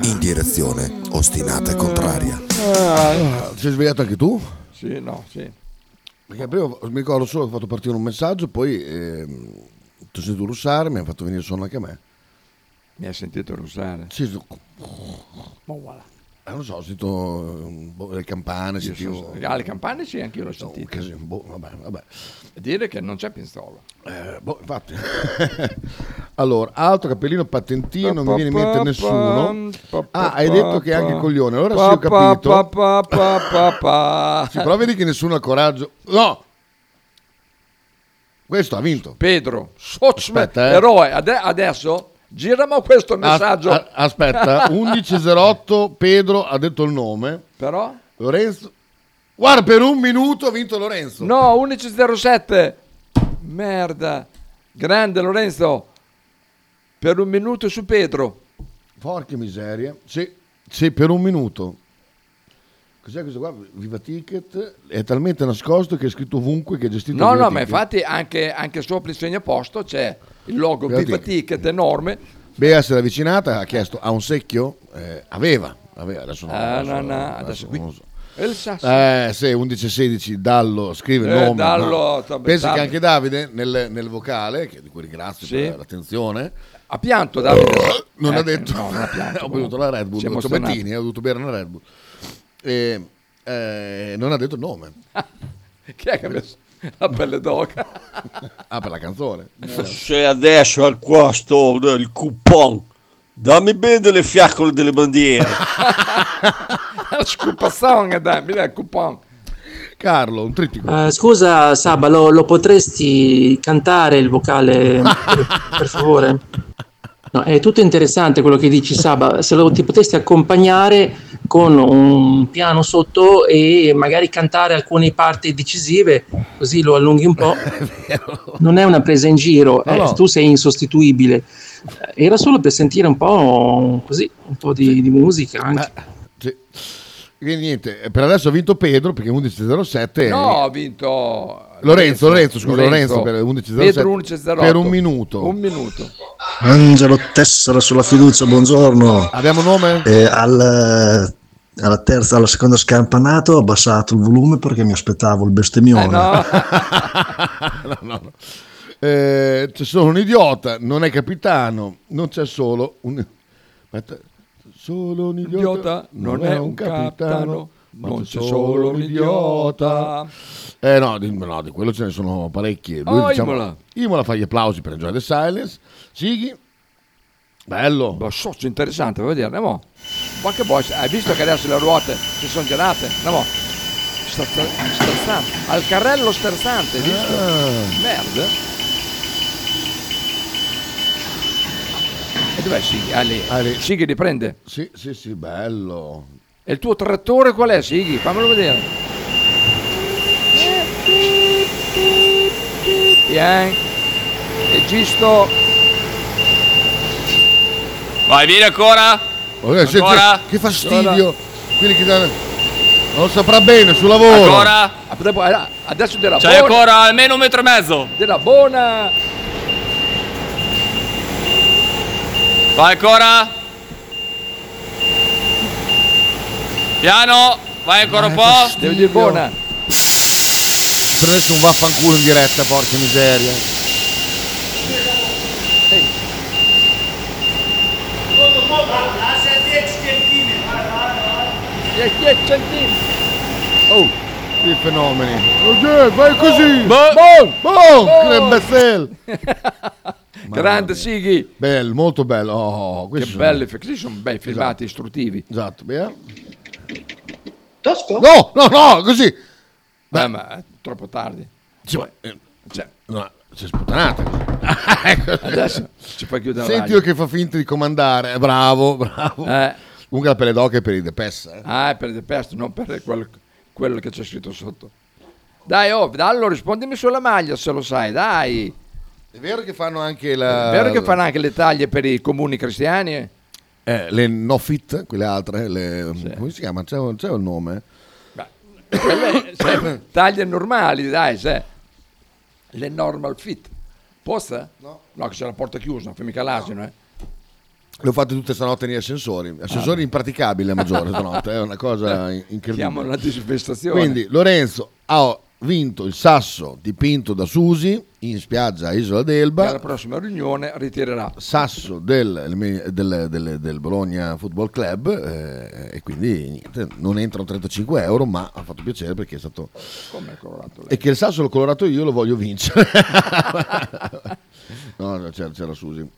In direzione ostinata e contraria. Ah, ti sei svegliato anche tu? Sì, no, sì. Perché prima mi ricordo solo che ho fatto partire un messaggio, poi ehm, ti ho sentito russare, mi ha fatto venire sonno anche a me. Mi hai sentito russare? Sì, so- Ma voilà. Eh, non so, ho sentito eh, boh, le campane, sentivo... so- ah, le campane sì, anche io l'ho sentito. casino, boh, vabbè, vabbè. Dire che non c'è Pinzolo. Eh, boh, infatti. allora, altro cappellino patentino, non mi viene in mente nessuno. Ah, hai detto che è anche coglione. Allora sì, ho capito. Sì, però vedi che nessuno ha coraggio. No! Questo ha vinto. Pedro, Soc- Aspetta, eh. eroe. Ade- adesso giramo questo messaggio. As- a- aspetta, 11.08, Pedro ha detto il nome. Però? Lorenzo. Guarda, per un minuto ha vinto Lorenzo. No, 11.07. Merda. Grande Lorenzo. Per un minuto su Pedro. Porca miseria. Sì, sì, per un minuto. Cos'è questo qua? Viva Ticket. È talmente nascosto che è scritto ovunque che è gestito No, Viva no, ma Ticket. infatti anche, anche sopra il segno posto c'è il logo Viva Viva Ticket. Ticket enorme. Bea si è avvicinata, ha chiesto, ha un secchio? Eh, aveva. Vabbè, adesso no. Ah, adesso, no, no, adesso qui. non lo so. Il sasso. Eh, sì, 11-16, Dallo scrive il Eh, nome. Dallo, ma Pensi sta- che anche Davide nel, nel vocale, che di cui ringrazio Sì. per l'attenzione, Ha pianto Davide. non Eh, ha detto No, non ha pianto. ho bevuto la Red Bull, Si è ho. Bettini, ho dovuto bere una Red Bull. E, eh, non ha detto il nome. Chi è che ha messo la pelle d'oca? ah, per la canzone. Se adesso al costo del coupon, dammi bene delle fiaccole delle bandiere. Scupazzone, dai, mi dai il coupon. Carlo, un trittico. Eh, scusa Saba, lo, lo potresti cantare il vocale per, per favore? No, è tutto interessante quello che dici Saba, se lo ti potessi accompagnare con un piano sotto e magari cantare alcune parti decisive, così lo allunghi un po'. Non è una presa in giro, No, eh, no. tu sei insostituibile. Eh, Era solo per sentire un po' così, un po' di, di musica anche. Sì. Quindi niente, per adesso ha vinto Pedro perché 11.07. No, ha vinto Lorenzo, Lorenzo, scusa, Lorenzo, per 11.07. Pedro 11.08. Per un minuto. Un minuto. Angelo Tessera sulla fiducia, buongiorno. Abbiamo nome? Eh, al- alla terza, alla seconda scampanato ho abbassato il volume perché mi aspettavo il bestemmione. Eh, no. no, no, no. Eh, c'è solo un idiota, non è capitano, non c'è solo un... Aspetta, solo un idiota, Idiota non è un capitano, non c'è solo un idiota. Eh no di, no, di quello ce ne sono parecchi. Oh, diciamo, Imola. Imola fa gli applausi per Enjoy the Silence. Sighi, bello. Ma socio interessante, vuoi vedere? Andiamo. Qualche boy, hai visto che adesso le ruote si sono gelate? Andiamo. Sterza- Sterzante. Al carrello sterzante, hai visto? Ah. Merda. E dov'è Sighi? Ah, lì. Sighi riprende. Sì, sì, sì, bello. E il tuo trattore qual è, Sighi? Fammelo vedere. Bien. E gisto. Vai, vieni ancora. Oh, eh, Ancora? che fastidio. Quelli che danno... Non lo saprà bene sul lavoro. Ancora. Ah, eh, Adesso della C'hai buona. ancora almeno un metro e mezzo. Della buona. Vai ancora. Piano. Vai ancora un po'. Devi dire buona. Per adesso un vaffanculo in diretta, porca miseria. Oh, che fenomeni. Ok, vai così. Bon, Bon, Bon. che Grande Sighi. Bello, molto bello. Oh, Che questi sono- belli, questi sono bei filmati istruttivi. Esatto, via. Tosco? No, no, no, così. Beh, ma è troppo tardi. Sì, ma, eh, Cioè, no, sei sputtanata. Adesso ci fai chiudere la Senti io che fa finta di comandare. Eh, Bravo, bravo. Eh. Comunque la pelle d'oca è per i De Pessa. eh. Ah, è per il pesto, non per quel- quello che c'è scritto sotto. Dai, oh, dallo, rispondimi sulla maglia se lo sai, dai. È vero che fanno anche la... È vero che fanno anche le taglie per i comuni cristiani? Eh, le no fit, quelle altre, le, come si chiama? C'è, c'è un nome? Quelle, sai, taglie normali, dai, sai. Le normal fit. Posta? No. No, che c'è la porta chiusa, fammi mica l'asino, eh. Le ho fatte tutte stanotte negli ascensori. Ascensori impraticabili a maggiore stanotte, è una cosa in- incredibile. Chiamano la disvestazione. Quindi Lorenzo ha vinto il sasso dipinto da Susi in spiaggia a Isola alla d'Elba. prossima riunione ritirerà. Sasso del, del- del- del Bologna Football Club eh, e quindi niente, non entrano 35 euro ma ha fatto piacere perché è stato Come è colorato lei? e che il sasso l'ho colorato io lo voglio vincere no, c'era, c'era Susi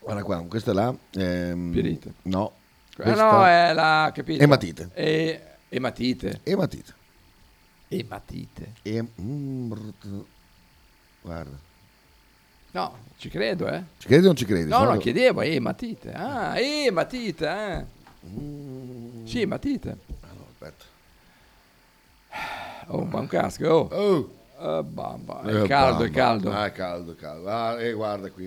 guarda qua questa è la ehm, Pirite. no Eh, questa- no, è la capito? Ematite. E, ematite. ematite Ematite. E- mm, guarda No, ci credo, eh. ci credi o non ci credi? No, Sennò- no, chiedevo, ematite. Ah, ematite, eh. Sì, ematite. aspetta Oh, ma un casco, oh. oh Eh, bamba, Eh, è caldo, è mamma. caldo. Ah, è caldo, è caldo. Ah, e guarda qui.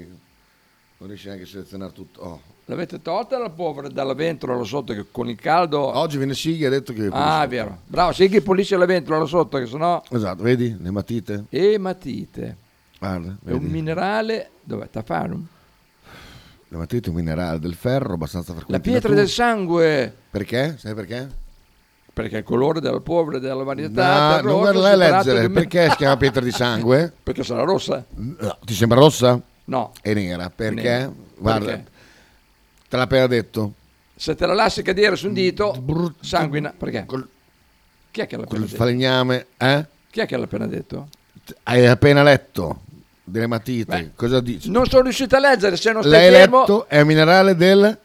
Non riesci neanche a selezionare tutto. Oh. L'avete tolta la povera dalla ventola là sotto che con il caldo... Oggi viene Sighi e ha detto che... Ah, è vero. Bravo, sì che pulisce la ventola là sotto che sennò... Esatto, vedi? Le matite. Ematite. Guarda, È un minerale... Dov'è? Tafarum? L'ematite è un minerale del ferro abbastanza La frequente. in pietra del sangue. Perché? Sai perché? Perché il colore del polvere della varietà No, non guarda a leggere. Perché si chiama pietra di sangue? Perché sarà rossa? No, ti sembra rossa? No. È nera. Perché? Nera. Guarda, Perché? te l'ha appena detto. Se te la lasci cadere su un dito, sanguina. Perché? Chi è che l'ha appena Col detto? falegname, eh? Chi è che l'ha appena detto? Hai appena letto dell'ematite. Beh, Cosa dici? Non sono riuscito a leggere, se non stai L'hai fermo... letto? È un minerale del...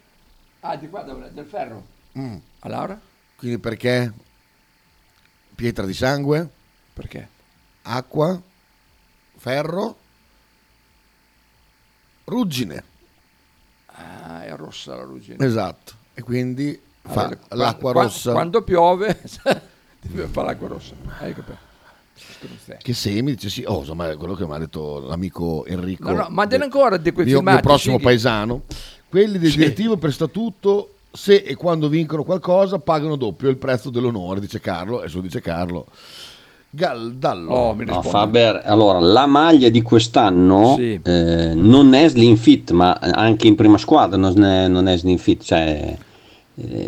Ah, di qua dove- del ferro. Mm. A Laura? Quindi perché? Pietra di sangue, Perché? acqua, ferro, ruggine. Ah, è rossa la ruggine. Esatto. E quindi fa Allora, qua- l'acqua qua- rossa. Quando piove, deve fare l'acqua rossa. Hai capito? Che semi, dice sì, oh, insomma, è quello che mi ha detto l'amico Enrico. No, no, ma dene ancora di quei mio, filmati, mio prossimo Sighi. paesano. Quelli del Sì. direttivo per statuto, se e quando vincono qualcosa, pagano doppio il prezzo dell'onore, dice Carlo. E su dice Carlo. Gal, dallo. Oh, No, Faber, allora la maglia di quest'anno Sì. eh, non è slim fit, ma anche in prima squadra non è, non è slim fit, cioè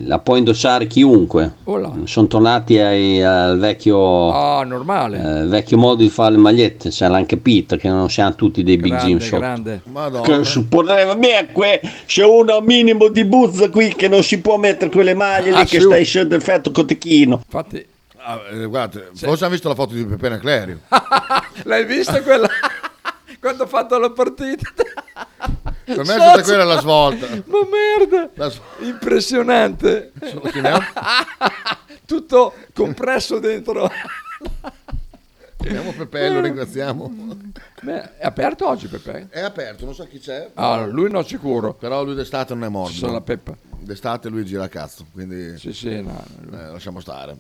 la può indossare chiunque. Oh là. Sono tornati ai- al vecchio, Ah, normale. eh, vecchio modo di fare le magliette, c'era anche Peter che non siamo tutti dei big grande, Jim grande. Che si potrebbe, beh, que- c'è uno minimo di buzza qui che non si può mettere quelle maglie Ah, lì che stai sotto effetto cotechino. Infatti, Ah, eh, guardate, forse hanno visto la foto di Pepe Naclerio. l'hai vista quella? Quando ha fatto la partita? Per me è stata quella la svolta. Ma merda! La s- Impressionante. Tutto compresso dentro. Chiamiamo Pepe, lo ringraziamo. Beh, è aperto oggi Pepe? È aperto, non so chi c'è. Ah, lui non sicuro. Però lui d'estate non è morto. Sarà la Peppa. D'estate lui gira a cazzo, quindi Sì, sì, no. eh, lasciamo stare.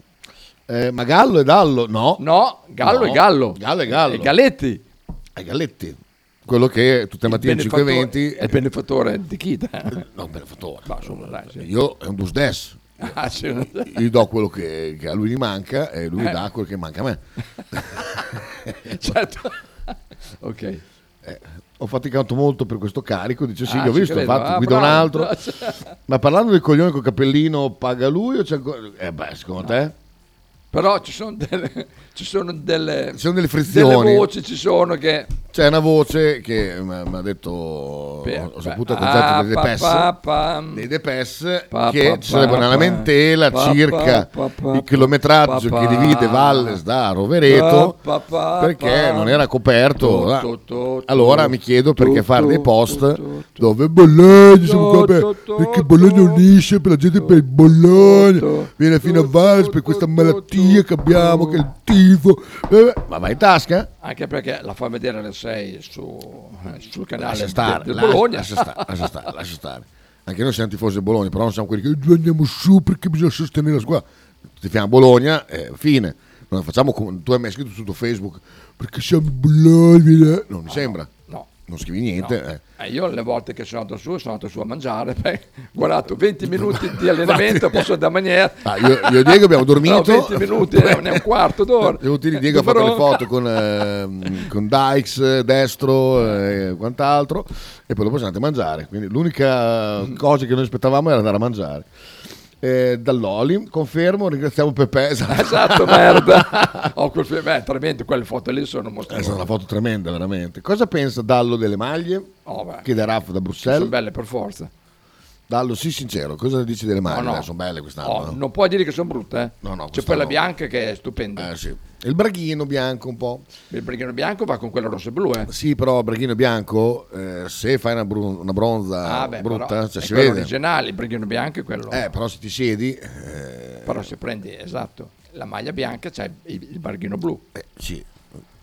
Eh, ma Gallo e Dallo? No. No, Gallo No. e Gallo. Gallo e Gallo. E Galletti. E Galletti. Quello che tutte le mattine alle Benefattore- 5.20... È il benefattore di chi? No, benefattore. Ma insomma, dai. Io è un dus des. Ah, sì. Gli do quello che, che a lui gli manca e lui Eh. dà quello che manca a me. certo. ok. Eh, ho faticato molto per questo carico, dice sì, Ah, ho visto, credo. infatti, Ah, guida un altro. Ma parlando del coglione col cappellino, paga lui o c'è ancora... Eh beh, secondo te? Però ci sono delle, ci sono delle, Ci sono delle frizioni. delle voci, ci sono che... C'è una voce che mi ha detto, Beh, ho saputo ah, dei DPS, pa, pa. dei DPS Pa, che ci sarebbe una lamentela circa il chilometraggio che divide Valles da Rovereto perché non era coperto. Tu, Ah, tu, tu, allora mi chiedo perché fare dei post dove Bologna, siamo qua per- perché Bologna unisce per la gente per il Bologna, viene fino a Valles per questa malattia che abbiamo, che è il tifo. Eh, Ma vai in tasca? Anche perché la fa vedere alle 6 su, eh, sul canale Lascia stare, del lascia- Bologna. lascia stare, lascia stare, lascia stare. Anche noi siamo tifosi del Bologna, però non siamo quelli che "Eh, andiamo su perché bisogna sostenere la squadra. Tifiamo Bologna, eh, fine. Non facciamo come tu hai mai scritto sul tuo Facebook perché siamo Bologna. eh. Non mi sembra. No. Non scrivi niente. No. eh. Eh, io le volte che sono andato su sono andato su a mangiare, beh, guardato 20 minuti di allenamento, posso da maniera. Ah, io, io e Diego abbiamo dormito. No, 20 minuti, eh, non è un quarto d'ora. Devo dire, Diego ha fatto le foto con, ehm, con Dykes, eh, destro e quant'altro, e poi dopo siamo andati a mangiare. Quindi l'unica cosa che noi aspettavamo era andare a mangiare. Eh, Dall'Oli, confermo, ringraziamo Pepe. Esatto, merda. Oh, quel film- beh, tremendo, quelle foto lì sono È mostruose. stata una foto tremenda, veramente. Cosa pensa Dallo delle maglie? Oh. Che da Raff da Bruxelles? Sono belle per forza. Dallo, sì, sincero, cosa dici delle maglie? No, no. Sono belle quest'anno. Oh, no? non puoi dire che sono brutte, eh? No, no, C'è quella bianca che è stupenda. Eh, sì. Il braghino bianco un po'. Il brighino bianco va con quella rossa e blu, eh? Sì, però braghino bianco, eh, se fai una, bru- una bronza Ah, beh, brutta, però cioè è si quello vede. originale, il brighino bianco è quello. Eh, però se ti siedi... eh, Però se prendi, esatto, la maglia bianca c'è il, il barghino blu. Eh, sì,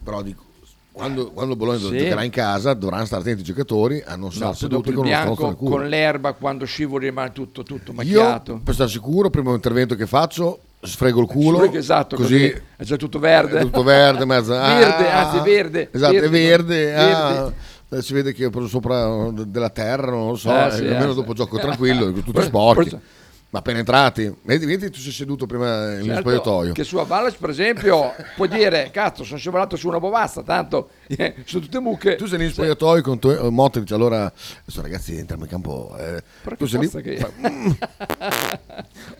però dico, quando, quando Bologna Sì. giocherà in casa dovranno stare attenti i giocatori a non No, stare dopo seduti il con bianco, con l'erba, quando scivoli rimane tutto, tutto Io, macchiato. per stare sicuro, primo intervento che faccio, sfrego il culo, Sfrega, esatto, così, così, è già tutto verde. è tutto verde, mezzo, Verde, ah, anzi verde. Esatto, verde, è verde, verde. ah, eh, si vede che ho preso sopra de- della terra, non lo so, Eh, e sì, almeno eh, dopo sì. gioco tranquillo, tutti sporchi. Ma appena entrati, vedi, vedi tu sei seduto prima in Certo, spogliatoio. Che su Avalas, per esempio, puoi dire, cazzo, sono scivolato su una bovassa, tanto eh, sono tutte mucche. Tu sei in spogliatoio con tu, eh, Motta dice allora adesso ragazzi entriamo in campo. eh, tu sei lì, che- fa- mm,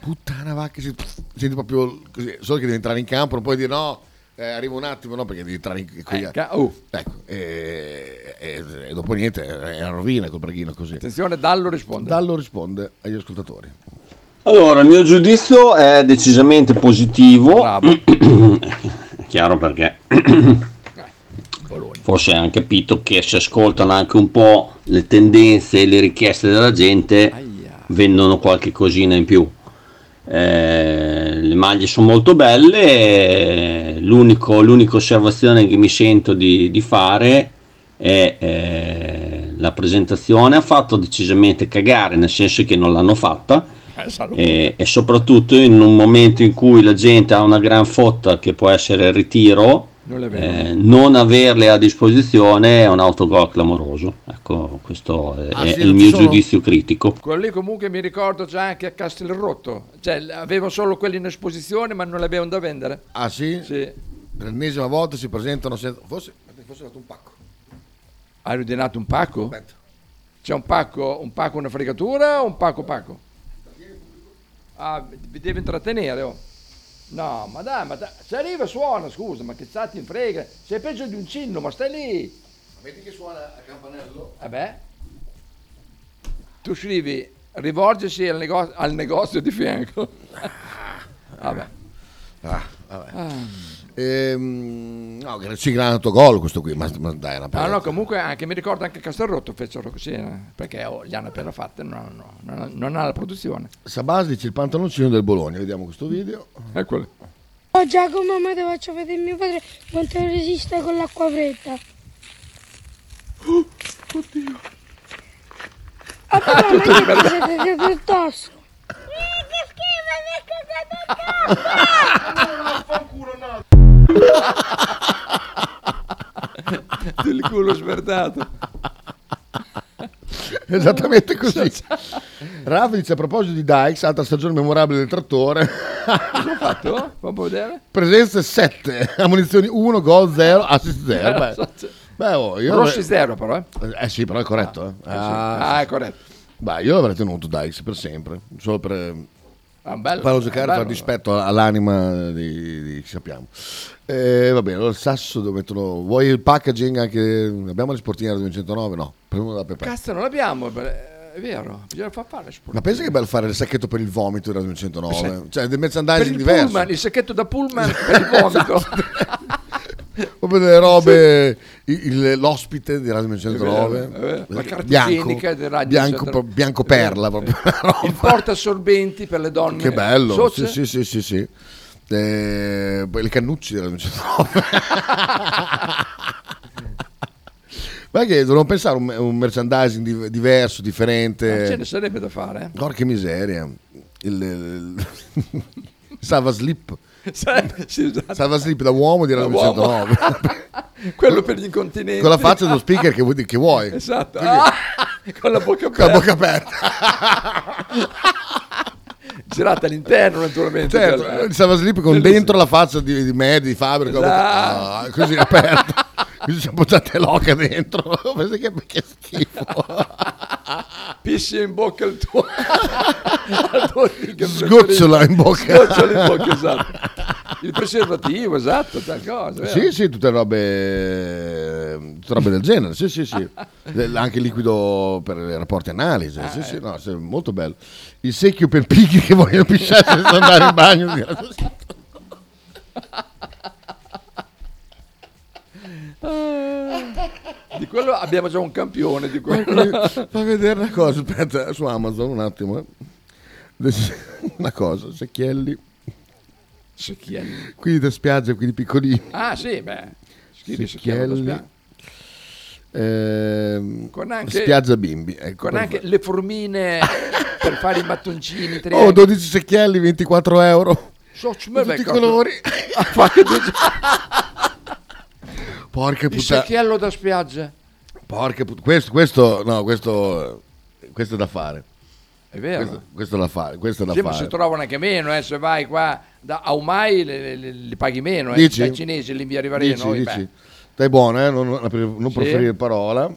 puttana vacca, si- senti proprio così, solo che devi entrare in campo, non puoi dire no, eh, arrivo un attimo, no, perché devi entrare in qui- Eh, oh. Ecco, e, e- e dopo niente, è una rovina col braghino così. Attenzione, Dallo risponde. Dallo risponde agli ascoltatori. Allora, il mio giudizio è decisamente positivo. È chiaro perché forse hanno capito che se ascoltano anche un po' le tendenze e le richieste della gente, vendono qualche cosina in più. Eh, le maglie sono molto belle. L'unico, l'unica osservazione che mi sento di, di fare è eh, la presentazione ha fatto decisamente cagare, nel senso che non l'hanno fatta. E, e soprattutto in un momento in cui la gente ha una gran fotta che può essere il ritiro, Non eh, non averle a disposizione è un autogol clamoroso. Ecco, questo è, Ah, è sì, il non mio sono? giudizio critico. Quello lì comunque mi ricordo già anche a Castelrotto. Cioè, avevano solo quelli in esposizione, ma non le avevano da vendere. Ah sì? Sì. Per l'ennesima volta si presentano senza... Forse, forse è dato un pacco. Hai ordinato un pacco? C'è un pacco, un pacco una fregatura o un pacco pacco? Ah, vi deve intrattenere, oh. No, ma dai, ma dai, se arriva suona, scusa, ma che stati in frega? Sei peggio di un cinno, ma stai lì. Vedi che suona a campanello? Vabbè. Tu scrivi rivolgersi al, nego- al negozio di fianco. Vabbè. Ah, vabbè. Ehm, no, sì, gran autogol questo qui, ma, ma dai, una Ah no, comunque anche mi ricordo anche Castelrotto fecero così, eh, perché oh, li hanno appena fatte, no, no, non, non ha la produzione. Sabasi dice il pantaloncino del Bologna, vediamo questo video. Eccolo. Oh Giacomo, ma ti faccio vedere mio padre quanto resiste con l'acqua fredda. Oddio. Ah, papà, ma Tutto che libero. ti sei cagato addosso? Del culo sverdato. Esattamente così. Rafa dice a proposito di Dykes, altra stagione memorabile del trattore. Cosa ha fatto? Fammi vedere. Presenze 7, ammunizioni 1, gol 0, assist 0. Beh, beh, oh, io Rossi avrei- zero però, eh. Eh sì, però è corretto. eh. sì. Ah, è corretto. Beh, io l'avrei tenuto Dykes per sempre, solo per Ah, bello, farlo giocare, bello. far dispetto all'anima di, di chi sappiamo. Eh, va bene, allora il sasso dove mettono... Vuoi il packaging anche... Abbiamo le sportine da 209? No, prendiamo da Pepe. Cazzo, non l'abbiamo, è vero, bisogna far fare sport. Ma pensa che è bello fare il sacchetto per il vomito da 209? Sì. Cioè, del Per merchandising il diverso. pullman, il sacchetto da pullman per il vomito. Proprio delle robe, il- il- l'ospite di Radio È 109, vero, è vero. La carta bianco, di Radio bianco, 109. pro- bianco perla proprio. il porta assorbenti per le donne. Che bello, Socie? sì, sì, sì, sì, sì. Eh, le cannucci della 109. Ma che dovremmo pensare a un, un merchandising di- diverso, differente. Ma ce ne sarebbe da fare. Porca miseria. Il, il- Salva Slip. Esatto. Salva Slip da uomo di Radio Da uomo. 109. Quello per gli incontinenti. Con la faccia dello speaker che vuoi. Che vuoi. Esatto. Ah, con la bocca Con la aperta. bocca aperta. Girata all'interno, naturalmente. Certo, il Salva Slip con dentro la faccia di, di me, di Fabio, Esatto. ah, così aperta. Così ci appoggiate l'oca dentro. Che, che schifo. Pisci in bocca il tuo. Sgocciola in bocca. Sgocciola in bocca, esatto. Il preservativo, esatto, tal cosa. vero? Sì, sì, tutte robe, tutte robe del genere, sì, sì, sì. Anche liquido per i rapporti analisi, Ah, sì, sì, eh. no, sì, molto bello. Il secchio per pigli che vogliono pisciare senza andare in bagno. Di quello abbiamo già un campione di quello. Fa vedere una cosa, aspetta, su Amazon un attimo. eh. Una cosa, secchielli. Secchielli. Quelli da spiaggia, quelli piccolini. Ah, sì, beh. Da Secchielli. Ehm, Con anche- spiaggia bimbi. Ecco, Con anche le formine per fare i mattoncini. Oh, triangoli. 12 secchielli, 24 euro. So, tutti i colori. Porca Il puttana. secchiello da spiaggia. Porca puttana. Questo, questo, no, questo, questo è da fare. È vero. Questo, questo è da fare. Questo è da Sì, fare. si trovano anche meno, eh, se vai qua da Aumai li paghi meno, eh, Dici? dai cinesi li invia arrivare Dici, noi, dici. beh. Stai buono, eh? non, non, Sì. proferire parola.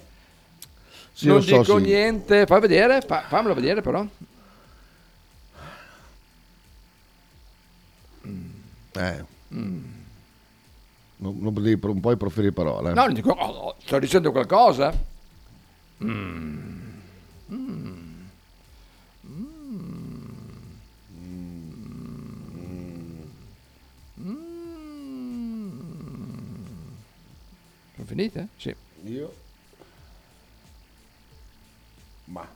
Sì, non so, dico sì. niente, fai vedere, fa- fammelo vedere però. Eh. Non, non, devi- non puoi proferire parola. eh. No, dico, oh, oh, sto dicendo qualcosa. Mm. Mm. Sono finite? Sì. Io? Ma.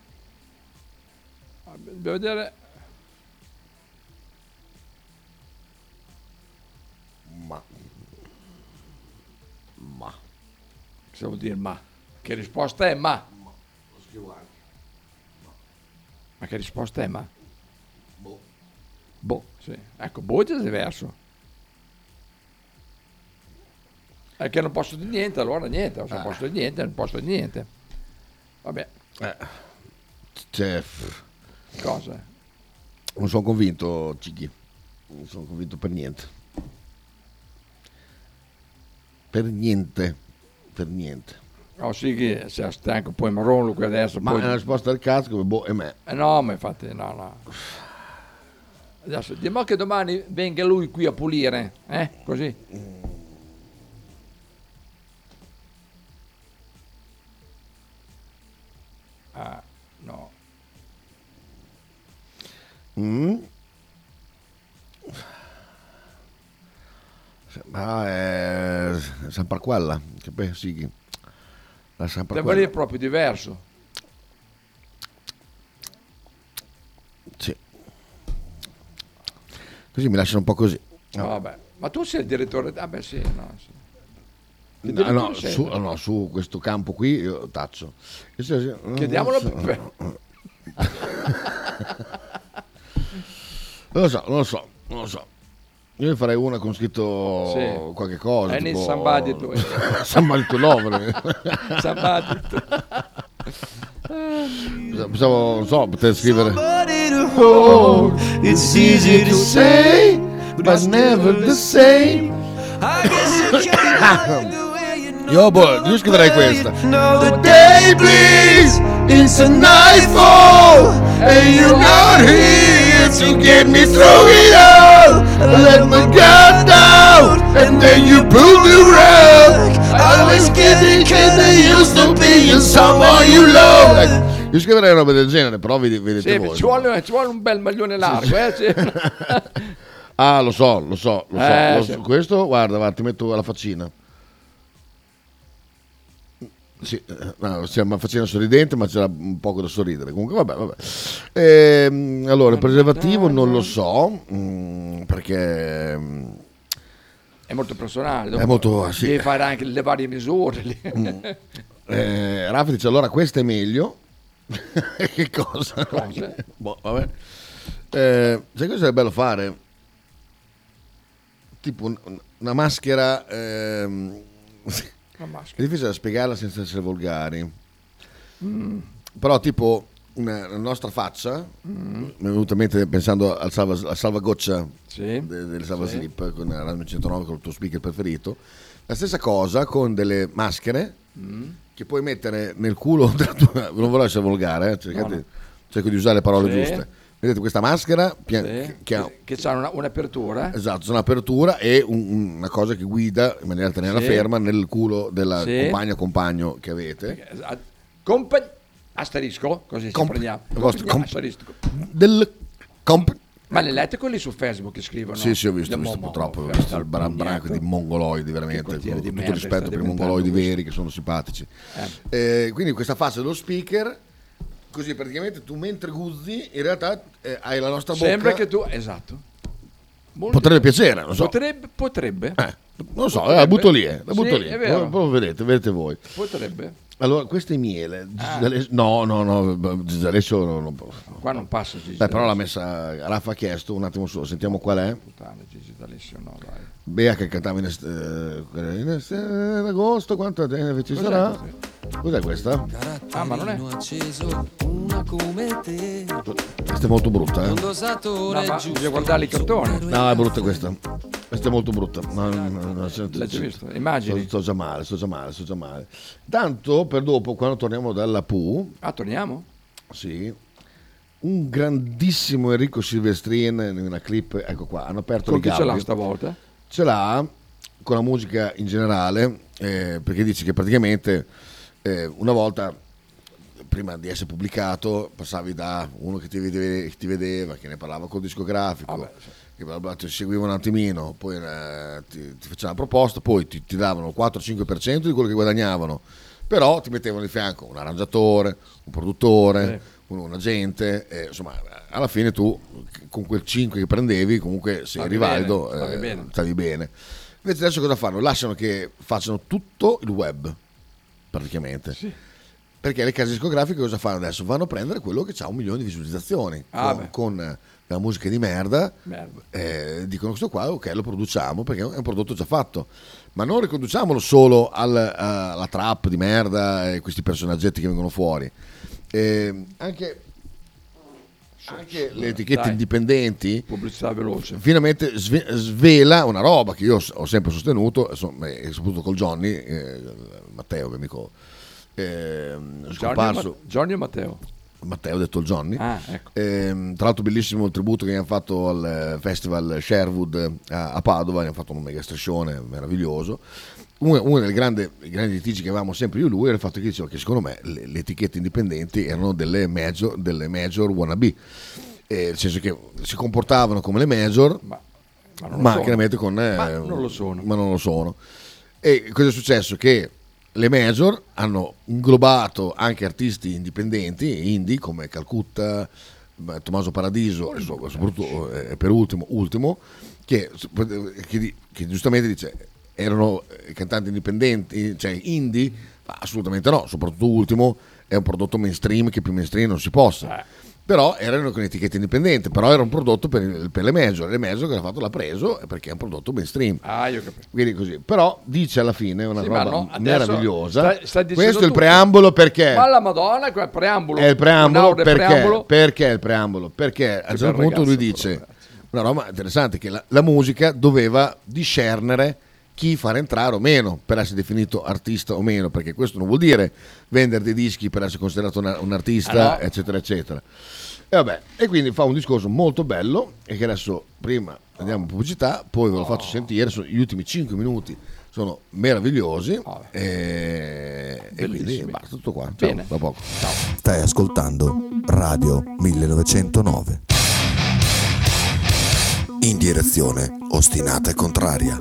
Devo vedere. Ma. Cosa vuol dire ma? Che risposta è ma? Lo scrivo anche. Ma che risposta è ma? Boh. Boh, sì. Ecco, boh è diverso. È che non posso dire niente, allora niente. Se non posso dire niente, non posso dire niente. Vabbè. Cioè, pff, Cosa? non sono convinto, Cicchi. Non sono convinto per niente. Per niente. Per niente. Oh sì, che sei stanco, poi marrone qui adesso. Ma poi... è una risposta del cazzo boh e me. Eh no, ma infatti no, no. Adesso, dimmi che domani venga lui qui a pulire, eh? Così. Ah, no. Mm. Ma è San Parquella, che poi sì. La San Parquella. è proprio diverso. Sì. Così mi lasciano un po' così. No, vabbè. Ma tu sei il direttore. Ah, beh, sì, no. Sì. No, no, su, no, su questo campo qui io taccio. Io Chiediamolo so. per- Non lo so, non lo so, non lo so. Io ne farei una con scritto Sì. qualche cosa. È nel tipo- somebody to- Somebody to love. Somebody to- Pensavo, non so, poter scrivere. Oh, it's easy to say, but never the same. Io, boh, io scriverei questa. Now the day bleeds into nightfall, and you're not here to get me through it all. I let my guard down, and then you pulled the rug. I was getting kinda used to being someone you love. Io scriverei una roba del genere, però vedi- vedete Sì, voi. ci, vuole, ci vuole un bel maglione largo, eh? sì. Ah, lo so, lo so, lo so. Eh, lo sì. Questo, guarda, guarda, ti metto la faccina. Sì, eh, no, c'è una faccina sorridente, ma c'era un poco da sorridere. Comunque, vabbè, vabbè. Ehm, allora, il preservativo non lo so, mm, perché... mm, È molto personale. È molto- sì. Devi fare anche le varie misure. lì. Eh, Raffa dice allora questa è meglio. che cosa? Cosa? Boh, vabbè. Eh, sai cosa sarebbe bello fare? Tipo un- una maschera. ehm, Una maschera. È difficile da spiegarla senza essere volgari. Mm. Però tipo una, la nostra faccia, Mm. mi è venuta in mente pensando al, salva, al salvagoccia Sì. de- del salva Sì. slip con la Radio 109 con il tuo speaker preferito. La stessa cosa con delle maschere Mm. che puoi mettere nel culo della tua... non voglio essere volgare, eh, cercate- No, no. cerco di usare le parole Sì. giuste. Vedete questa maschera pia- Sì. che, ha Che c'ha una- un'apertura. esatto, un'apertura e un- una cosa che guida in maniera tenerla Sì. ferma nel culo della Sì. compagna compagno che avete. Compa- asterisco, così Comp- prendiamo. vostro comp- asterisco. Del comp- Ma le lette quelli su Facebook che scrivono? Sì, sì, ho visto, ho visto Momo, purtroppo, ho questo visto il branco di mongoloidi, veramente, con tutto merda rispetto per i mongoloidi questo. veri che sono simpatici. Eh, quindi questa faccia dello speaker, così praticamente tu mentre guzzi, in realtà eh, hai la nostra bocca. Sembra che tu... Esatto. Molto Potrebbe piacere, non so. Potrebbe, potrebbe. Eh, non so, Potrebbe. la butto lì, eh, la butto Sì, lì. Poi, poi vedete, vedete voi. Potrebbe. Allora, questo è miele. Ah. No, no, no, Gigi D'Alessio non, non. Qua non passa Gigi però l'ha messa, Raffa ha chiesto, un attimo solo, sentiamo qual è. Puttana, Gigi D'Alessio, no, dai. Bea che cantava in, est- eh, in est- in agosto, quanto tempo ci Cos'è sarà? Cos'è questa? Ah, ma non è... donna come te. Questa è molto brutta, eh. Un dosatore No, ma giusto. bisogna guardare il cartone. No, è brutta questa. Questa è molto brutta. No, no, no, no, senti- L'hai già visto? Immagini? Sto, sto già male, sto già male, sto già male. Tanto per dopo, quando torniamo dalla PU, Ah, torniamo? sì, un grandissimo Enrico Silvestrin in una clip, ecco qua, hanno aperto Con chi ce l'ha stavolta? Ce l'ha con la musica in generale, eh, perché dice che praticamente eh, una volta, prima di essere pubblicato, passavi da uno che ti vedeva, che, ti vedeva, che ne parlava col discografico, che bla bla, ti seguiva un attimino, poi eh, ti, ti faceva una proposta, poi ti, ti davano il 4-5% di quello che guadagnavano, però ti mettevano di fianco un arrangiatore, un produttore, un, un agente, e, insomma alla fine tu con quel 5 che prendevi comunque se eri valido stavi eh, bene. stavi bene. Invece adesso cosa fanno? Lasciano che facciano tutto il web, praticamente. Perché le case discografiche cosa fanno adesso? Vanno a prendere quello che ha un milione di visualizzazioni. Ah, con, con, eh, la musica di merda, Merda. eh, dicono questo qua, ok, lo produciamo perché è un prodotto già fatto. Ma non riconduciamolo solo al- a- alla trap di merda e questi personaggetti che vengono fuori. Eh, anche, anche le etichette Dai. indipendenti Pubblicità veloce. finalmente sve- svela una roba che io ho sempre sostenuto, insomma, e soprattutto col Johnny, eh, Matteo, mio amico, eh, scomparso. Johnny o Matteo? Matteo, detto il Johnny. Ah, ecco. Ehm, tra l'altro bellissimo il tributo che hanno fatto al eh, festival Sherwood a, a Padova, hanno fatto un mega striscione meraviglioso. Uno, uno dei grandi, litigi che avevamo sempre io e lui era il fatto che diceva che secondo me le, le etichette indipendenti erano delle major, delle major wannabe, Eh, nel senso che si comportavano come le major, ma, ma non lo sono. chiaramente con... eh, Ma non lo sono. ma non lo sono. E cosa è successo? Che le major hanno inglobato anche artisti indipendenti, indie, come Calcutta, Tommaso Paradiso e so- soprattutto eh, per ultimo, ultimo che, che che giustamente dice erano eh, cantanti indipendenti, cioè indie, assolutamente no, soprattutto ultimo è un prodotto mainstream che più mainstream non si possa. Però erano con etichetta indipendente, però era un prodotto per, per le major, le major che l'ha fatto l'ha preso perché è un prodotto mainstream. Ah, io capisco. Quindi così. Però dice alla fine una Sì, roba no, meravigliosa. stai dicendo Questo è il preambolo perché Ma la Madonna, il preambolo. è il preambolo perché, preambolo. perché il preambolo? Perché a un certo punto lui dice una roba interessante che la, la musica doveva discernere chi far entrare o meno per essere definito artista o meno, perché questo non vuol dire vendere dei dischi per essere considerato una- un artista, Ah, no. eccetera, eccetera. E, vabbè, e quindi fa un discorso molto bello e che adesso prima andiamo in pubblicità, poi ve lo Oh. faccio sentire, sono gli ultimi 5 minuti sono meravigliosi Oh. e, e quindi basta tutto qua. Ciao, Bene. tra poco. Stai ascoltando Radio 1909. In direzione ostinata e contraria.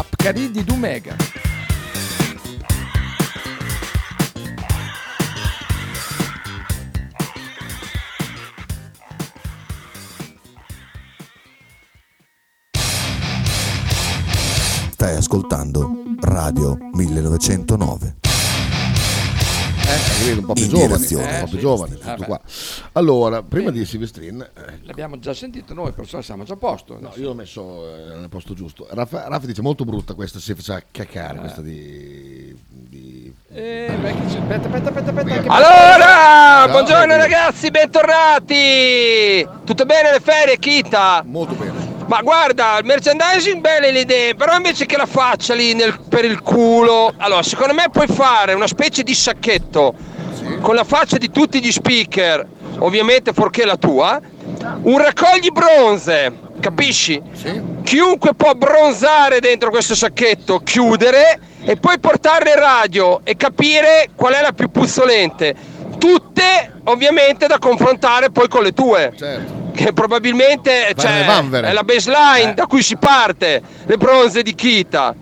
La Pcaridi di Dumegar. Stai ascoltando Radio 1909. Eh, un po' più In giovani, direzione. un po' più Eh, giovani, sì, tutto eh, qua. Allora, prima di Silvestrin, eh, L'abbiamo già sentito noi, perciò siamo già a posto. No, io l'ho messo eh, nel posto giusto. Raffa, Raffa dice molto brutta questa, si faceva cacare Eh. questa di... di... Eh, beh, che c'è- aspetta, aspetta, aspetta, aspetta. Allora, Ciao, buongiorno ragazzi, bentornati! Tutto bene le ferie, Kita? Molto bene. Ma guarda, il merchandising belle le idee, però invece che la faccia lì nel- per il culo, allora secondo me puoi fare una specie di sacchetto con la faccia di tutti gli speaker, ovviamente forché la tua, un raccogli bronze, capisci? Chiunque può bronzare dentro questo sacchetto, chiudere e poi portarle in radio e capire qual è la più puzzolente. Tutte ovviamente da confrontare poi con le tue. Che probabilmente cioè, è la baseline Eh. da cui si parte, le bronze di Kita.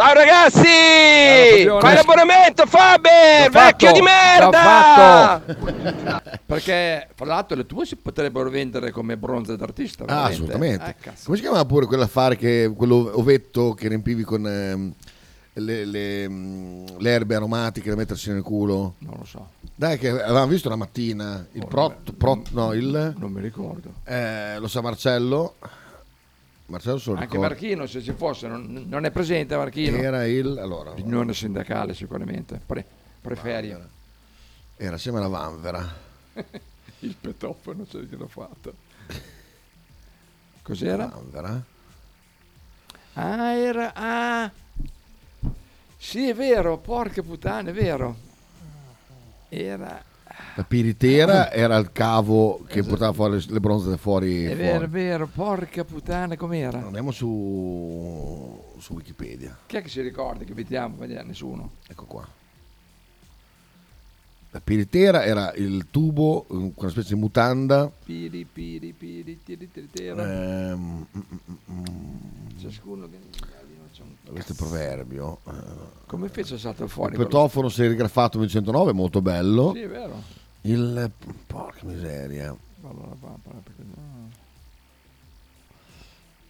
Ciao ragazzi! Fabione. Fai l'abbonamento Faber, L'ho vecchio fatto, di merda! fatto. Perché, fra l'altro, le tue si potrebbero vendere come bronze d'artista. Ah, assolutamente. Eh. Come si chiamava pure quell'affare che quello ovetto che riempivi con ehm, le, le, mm, le erbe aromatiche da mettersi nel culo? Non lo so. Dai, che avevamo visto una mattina il prot, prot no, il Non mi ricordo. eh, lo sa Marcello. Marcello se lo Anche. Marchino, se ci fosse, non, non è presente Marchino. Era il allora, Riunione sindacale sicuramente. Pre, preferia. era assieme alla Vanvera. Il petofono ce l'ho fatto. Cos'era? Vanvera. Ah, era... Ah. Sì, è vero, porca puttana, è vero. Era... La piritera era il cavo che portava fuori le, bronze da fuori. È fuori. vero, è vero, porca puttana, com'era? Andiamo su, su Wikipedia. Chi è che si ricorda che vediamo? Vediamo, nessuno. Ecco qua. La piritera era il tubo, eh, una specie di mutanda. Piri, piri, piri, tiri, tiri, tira. ehm, mm, mm, mm, Ciascuno che... questo è proverbio. eh. Come fece saltare fuori? il quello? petofono serigrafato 1909 molto bello. Sì, è vero. Il porca miseria. Allora, va, va, perché no.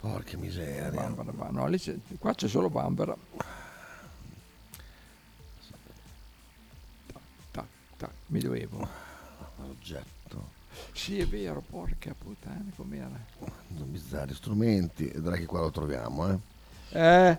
Porca miseria. Bambara. No, lì c'è- qua c'è solo Bambara. Tac, tac, tac, Medioevo. Oggetto. Sì, è vero, porca puttana, com'era? Bizzarri strumenti. Vedrai che qua lo troviamo, eh. Eh.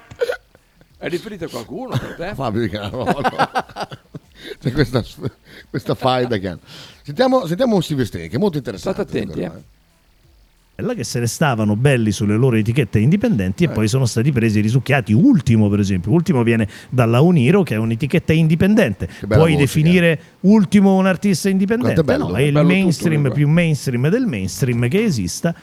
È riferito a qualcuno per te? Fabio Di Canavolo. C'è questa, questa faida che hanno. Sentiamo, sentiamo un Silvestrini che è molto interessante. State attenti, là che se ne stavano belli sulle loro etichette indipendenti e poi sono stati presi e risucchiati. Ultimo, per esempio, Ultimo viene dalla Uniro, che è un'etichetta indipendente. Puoi voce definire Ultimo un artista indipendente? È bello. No, è il Bello tutto, mainstream comunque. più mainstream del mainstream che esista.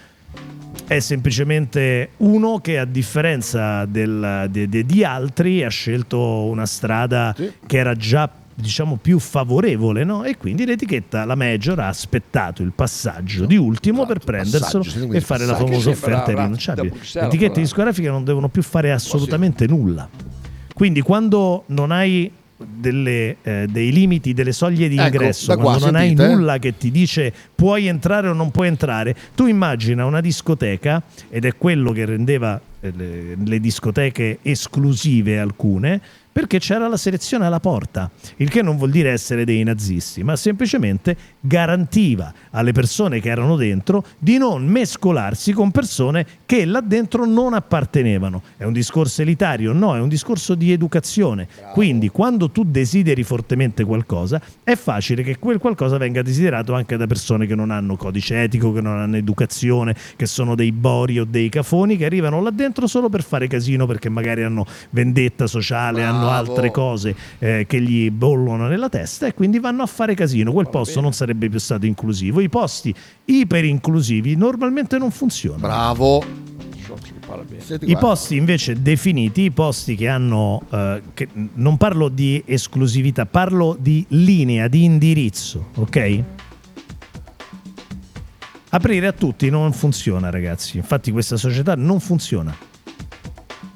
È semplicemente uno che, a differenza del- de- de- di altri, ha scelto una strada che era già diciamo più favorevole, no? E quindi l'etichetta, la major, ha aspettato il passaggio di ultimo per prenderselo e fare la famosa offerta irrinunciabile. Bruxelles, Le etichette discografiche non devono più fare assolutamente nulla. Quindi quando non hai delle, eh, dei limiti, delle soglie di Ecco, ingresso, qua, quando non sentite, hai eh? nulla che ti dice puoi entrare o non puoi entrare, tu immagina una discoteca, ed è quello che rendeva eh, le, le discoteche esclusive alcune, perché c'era la selezione alla porta, il che non vuol dire essere dei nazisti, ma semplicemente garantiva alle persone che erano dentro di non mescolarsi con persone che là dentro non appartenevano. È un discorso elitario? No, è un discorso di educazione. Quindi quando tu desideri fortemente qualcosa, è facile che quel qualcosa venga desiderato anche da persone che non hanno codice etico, che non hanno educazione, che sono dei bori o dei cafoni, che arrivano là dentro solo per fare casino perché magari hanno vendetta sociale, hanno Bravo. altre cose eh, che gli bollono nella testa e quindi vanno a fare casino. Quel posto non sarebbe più stato inclusivo. I posti iper inclusivi normalmente non funzionano. Bravo. I posti invece definiti, i posti che hanno, eh, che non parlo di esclusività, parlo di linea, di indirizzo, ok? Aprire a tutti non funziona, ragazzi. Infatti, questa società non funziona.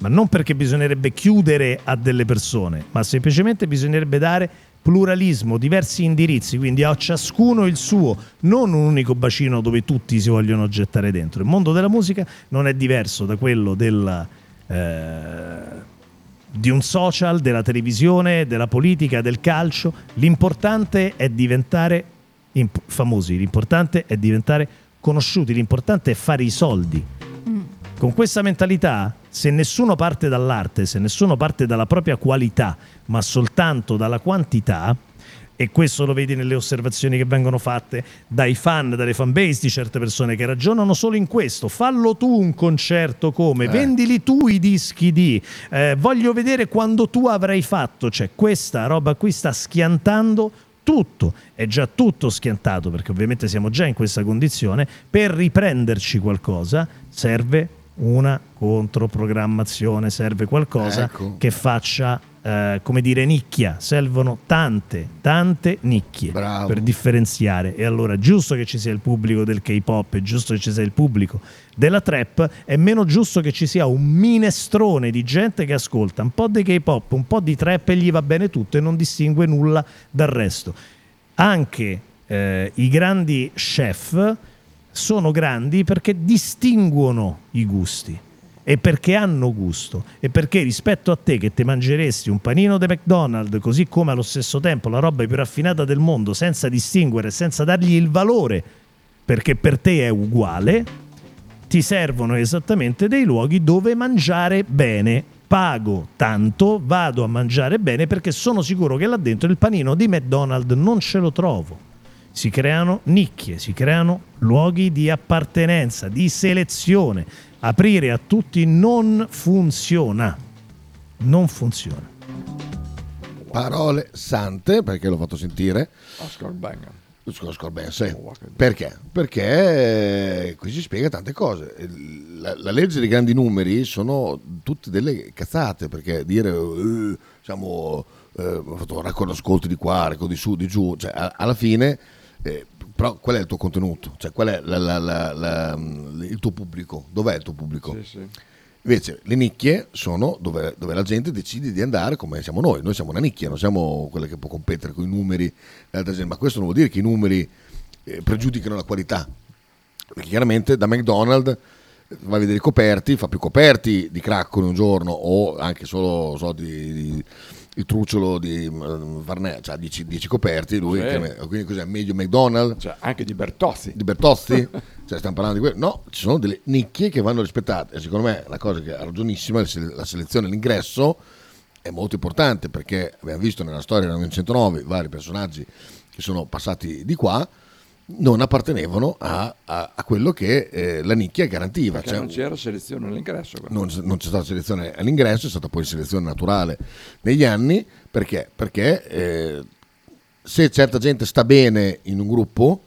Ma non perché bisognerebbe chiudere a delle persone, ma semplicemente bisognerebbe dare pluralismo, diversi indirizzi, quindi a ciascuno il suo, non un unico bacino dove tutti si vogliono gettare dentro. Il mondo della musica non è diverso da quello della, eh, di un social, della televisione, della politica, del calcio. L'importante è diventare imp- famosi, l'importante è diventare conosciuti, l'importante è fare i soldi. Con questa mentalità, se nessuno parte dall'arte, se nessuno parte dalla propria qualità, ma soltanto dalla quantità, e questo lo vedi nelle osservazioni che vengono fatte dai fan, dalle fanbase di certe persone che ragionano solo in questo. Fallo tu un concerto come, Eh. vendili tu i dischi di, eh, voglio vedere quando tu avrai fatto. Cioè, questa roba qui sta schiantando tutto, è già tutto schiantato perché ovviamente siamo già in questa condizione. Per riprenderci qualcosa serve una controprogrammazione, serve qualcosa Ecco. che faccia, eh, come dire, nicchia. Servono tante, tante nicchie Bravo. per differenziare. E allora, giusto che ci sia il pubblico del K-pop, è giusto che ci sia il pubblico della trap, è meno giusto che ci sia un minestrone di gente che ascolta un po' di K-pop, un po' di trap e gli va bene tutto e non distingue nulla dal resto. Anche eh, i grandi chef sono grandi perché distinguono i gusti e perché hanno gusto e perché rispetto a te che ti mangeresti un panino di McDonald's così come allo stesso tempo la roba più raffinata del mondo senza distinguere, senza dargli il valore perché per te è uguale, ti servono esattamente dei luoghi dove mangiare bene. Pago tanto, vado a mangiare bene perché sono sicuro che là dentro il panino di McDonald's non ce lo trovo. Si creano nicchie, si creano luoghi di appartenenza, di selezione. Aprire a tutti non funziona. Non funziona. Parole sante, perché l'ho fatto sentire. Oscar Banger. Scusa, Scorbense. Perché? Perché eh, qui si spiega tante cose. La, la legge dei grandi numeri sono tutte delle cazzate, perché dire eh, diciamo, eh, ho fatto un raccordo ascolti di qua, di su, di giù, cioè, a- alla fine, eh, però qual è il tuo contenuto? Cioè, qual è la- la- la- il tuo pubblico? Dov'è il tuo pubblico? Sì, sì. Invece le nicchie sono dove, dove la gente decide di andare come siamo noi, noi siamo una nicchia, non siamo quella che può competere con i numeri, altre gente. ma questo non vuol dire che i numeri eh, pregiudicano la qualità, perché chiaramente da McDonald's eh, vai a vedere i coperti, fa più coperti di craccoli un giorno o anche solo so, di, di- il trucciolo di mm, Varnè, cioè 10 coperti, lui Sì. che- quindi cos'è meglio McDonald's? Cioè, anche di Bertozzi. Di Bertozzi? cioè, stiamo parlando di quello? No, ci sono delle nicchie che vanno rispettate. E secondo me la cosa che ha ragionissima, la sele- la selezione, l'ingresso è molto importante perché abbiamo visto nella storia del 909 vari personaggi che sono passati di qua non appartenevano a, a- a quello che eh, la nicchia garantiva. Cioè, non c'era selezione all'ingresso. non, non c'è stata selezione all'ingresso, è stata poi selezione naturale negli anni. Perché? Perché eh, se certa gente sta bene in un gruppo,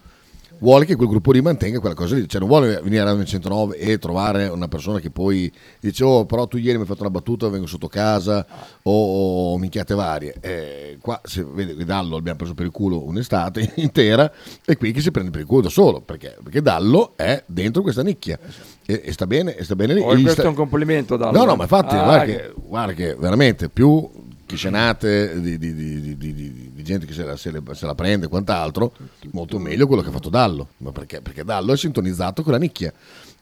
vuole che quel gruppo lì mantenga quella cosa lì, cioè non vuole venire a Radio 109 e trovare una persona che poi dice oh però tu ieri mi hai fatto una battuta, vengo sotto casa o, o minchiate varie. Eh, qua se vede che Dallo abbiamo preso per il culo un'estate intera e qui che si prende per il culo da solo, perché, perché Dallo è dentro questa nicchia e, e sta bene, e sta bene lì. Oh, questo sta- è un complimento Dallo. No, no, ma infatti, Ah, guarda, che, guarda che veramente più scenate di, di- di- di- gente che se la, se le- se la prende e quant'altro, molto meglio quello che ha fatto Dallo. Ma perché? Perché Dallo è sintonizzato con la nicchia.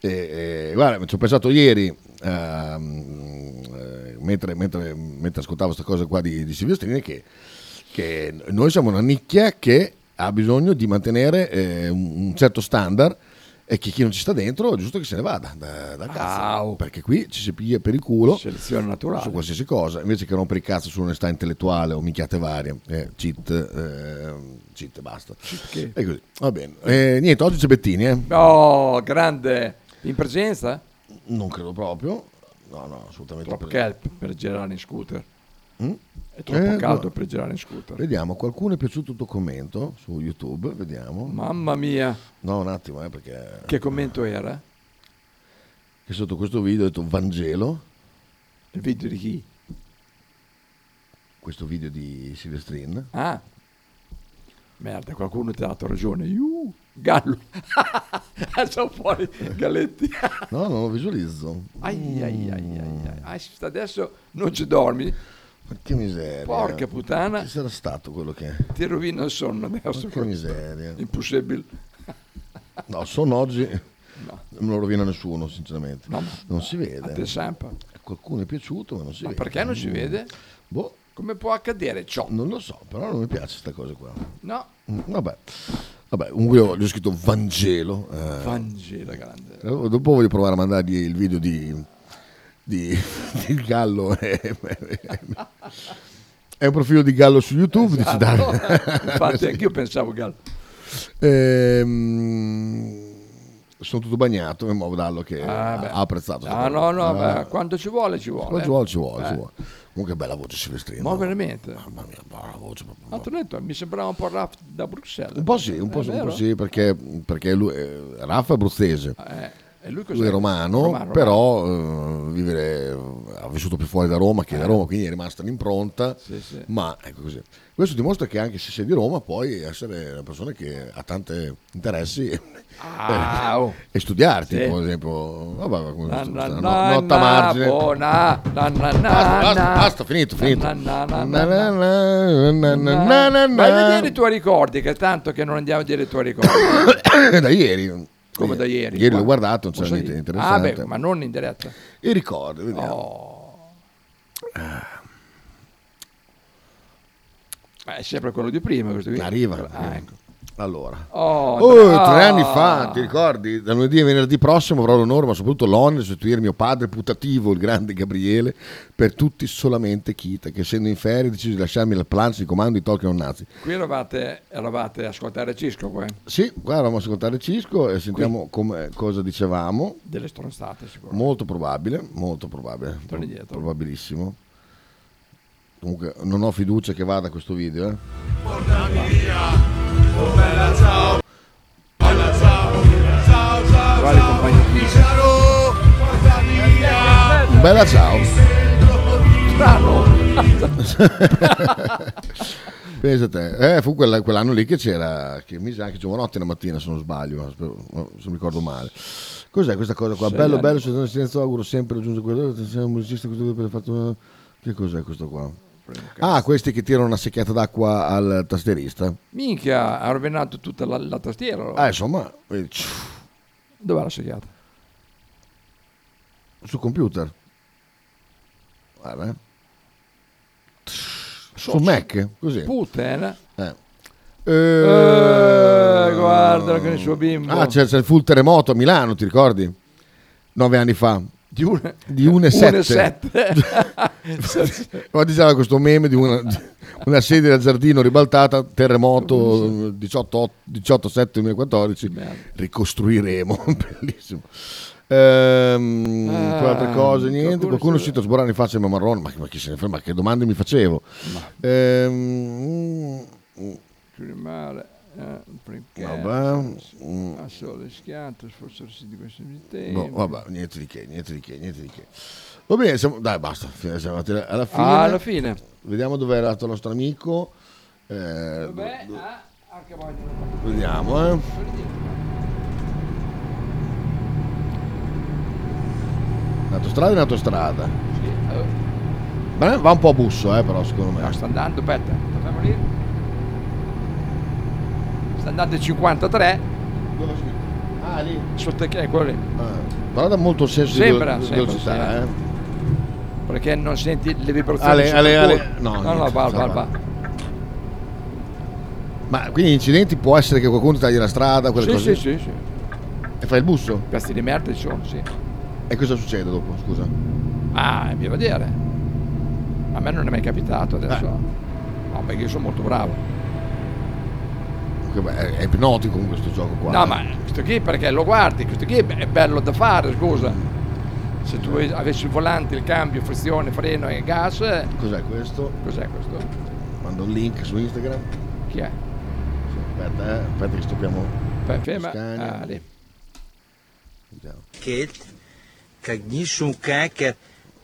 E, e, guarda, ci ho pensato ieri, eh, mentre, mentre- mentre ascoltavo questa cosa qua di, di Silvestrini, che, che noi siamo una nicchia che ha bisogno di mantenere eh, un, un certo standard e che chi non ci sta dentro è giusto che se ne vada da, da cazzo perché qui ci si piglia per il culo Selezione naturale. su qualsiasi cosa invece che rompere il cazzo sull'onestà intellettuale o minchiate varie eh, cheat eh, cheat basta che? e così va bene Eh, niente oggi c'è Bettini eh? Oh, grande. In presenza? non credo proprio no no assolutamente Troppo per- per girare in scooter. Mm? È troppo Eh, caldo no. per girare in scooter. vediamo qualcuno è piaciuto il tuo commento su YouTube vediamo Mamma mia. no un attimo eh, perché Che commento era? che sotto questo video ho detto Vangelo Il video di chi? questo video di Silvestrin Ah. Merda, qualcuno ti ha dato ragione. Iu, gallo. Sono fuori Galletti. no non lo visualizzo Ai, ai, ai, ai, ai. Ah, adesso non ci dormi. Ma che miseria Porca puttana. chi sarà stato quello che Ti rovina il sonno adesso. Porca miseria. Impossibile. No, sono oggi non me lo rovina nessuno, sinceramente. No, non si vede. A qualcuno è piaciuto, ma non si Ma vede. perché non si vede? Boh, Come può accadere ciò? non lo so, però non mi piace questa cosa qua. No. Mm, Vabbè. Vabbè, comunque io gli ho scritto Vangelo. eh. Vangelo grande. Eh, Dopo voglio provare a mandargli il video di, di, di Gallo. eh, È un profilo di Gallo su YouTube. dice Esatto. Dario. Infatti Sì. anch'io pensavo gallo. Ehm, sono tutto bagnato, in modo Dallo che Ah, ha apprezzato. Ah, no, no, Ah, beh, quando ci vuole ci vuole. Quando ci eh. vuole, ci vuole, ci Eh. vuole. Comunque bella voce Silvestrino. Ma veramente? Mamma mia, brava voce. ti ho detto, mi sembrava un po' Raff da Bruxelles. Un po' sì, un po', È un po' sì, perché, perché lui, eh, Raffa è abruzzese. Eh, e lui? Lui è romano, Romano, però eh, vivere, ha vissuto più fuori da Roma che da Roma, quindi è rimasta un'impronta. Eh. Sì, sì. Ma ecco così. Questo dimostra che anche se sei di Roma puoi essere una persona che ha tanti interessi Ah, e, oh. e studiarti, Sì. per esempio. Vabbè, come Na, na, na, na, margine. boh, na, na, na, Basta, basta, finito, finito. Vai a vedere i tuoi ricordi, che tanto che non andiamo a vedere i tuoi ricordi. da ieri. Come da ieri? Ieri qua. l'ho guardato, non sai? niente di Ah, interessante. beh, ma non in diretta. I ricordi, vediamo. Oh. Ma è sempre quello di prima questo qui. Arriva. Ah, ecco. Allora. Oh, Oh, tre anni Ah. fa, ti ricordi? Da lunedì a venerdì prossimo avrò l'onore, ma soprattutto l'onere di sostituire mio padre putativo, il grande Gabriele, per tutti solamente Kita, che essendo in ferie ha deciso di lasciarmi la plancia di comando di Tolkien Nazi. Qui eravate, eravate a ascoltare Cisco, qua? Sì, guarda, vamos a ascoltare Cisco e sentiamo come- cosa dicevamo. delle stronzate sicuramente. Molto probabile, molto probabile. Torni dietro. Probabilissimo. Comunque non ho fiducia che vada questo video, eh. Quale compagnia Un bella ciao. Strano. Pensa te, eh, fu quella- quell'anno lì che c'era, che mi sa anche Giovanotti la mattina se non sbaglio, se mi ricordo male. Cos'è questa cosa qua? Sei bello, bello, se non silenzio auguro sempre raggiunge quello, sei un musicista questo per fatto... Che cos'è questo qua? Ah, questi che tirano una secchiata d'acqua al tastierista. Minchia, ha rovinato tutta la, la tastiera. allora. Ah, insomma, Dov'è la segnata? sul computer. Guarda, eh. Su Mac, così. Puttana. Eh. Eh, guardalo con il suo bimbo. Ah, c'è, c'è il full terremoto a Milano, ti ricordi? Nove anni fa. Di un- Di 1,7. 1,7. Oggi c'era questo meme di una, una sedia da giardino ribaltata, terremoto 18 18-7 2014, ricostruiremo, bellissimo. Ehm, Ah, altre cose, niente. qualcuno è uscito a sborrare in faccia il marrone, ma, ma chi se ne frega, ma che domande mi facevo? Ehm, Più di male. Eh, perché Vabbè, mm. a sole schianto, sì di questo tempo. No, vabbè, niente di che, niente di che, niente di che. Va bene, siamo, dai, basta, siamo arrivati alla fine. Ah, alla fine. Vediamo dove è arrivato il nostro amico. Eh, Vabbè, do- ah, anche vediamo, eh. In autostrada in autostrada. Beh, va un po' a busso, eh, però, secondo me. Sta andando, aspetta, facciamo lì. Sta andando a 53. Ah, lì. Sotto che è quello lì. Però dà molto senso Sembra, di, di sembra, velocità, sì, eh. Perché non senti le vibrazioni Ale, ale, ale. No, no, no, va, va, va. Ma quindi incidenti può essere che qualcuno ti tagli la strada, quelle Sì, cose? sì, sì, sì. E fai il busso? Pezzi di merda ci sono, sì. E cosa succede dopo, scusa? Ah, è mio vedere. A me non è mai capitato adesso. Eh. No, perché io sono molto bravo. Che È, ipnotico con questo gioco qua. No, ma questo qui perché lo guardi, questo qui è bello da fare, scusa. Se tu avessi il volante, il cambio, frizione, freno e gas. eh, Cos'è questo? Cos'è questo? Mando un link su Instagram. Chi è? Aspetta, eh, aspetta che stoppiamo. Ferma. Ah, lì.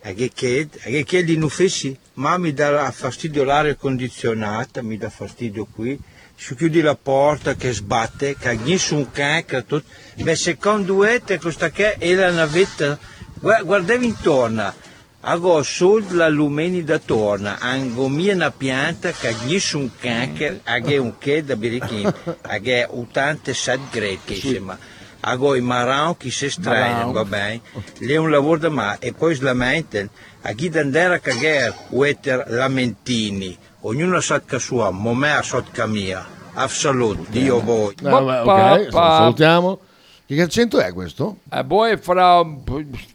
Hij je kind, hij je die non fessi, ma mi dà fastidio l'aria condizionata, mi dà fastidio qui. Se chiudi la porta che sbatte, che su cacca, tutto. Beh, secondo te questa che è la navetta, Gua- guardavi intorno, Ago sul la lumeni da torna, ango mia una pianta che su cacca, aghe un che da birichin, aghe 87 gradi, insomma. Ago i marao che si strainano, va bene? Lì è un lavoro da ma e poi si lamentano. A chi dandera cagare, ueter lamentini. Ognuno sa che sua, ma me a sotto mia. Absolut, Dio voi. No, vabbè, ok, salutiamo. Che accento è questo? Eh, poi fra,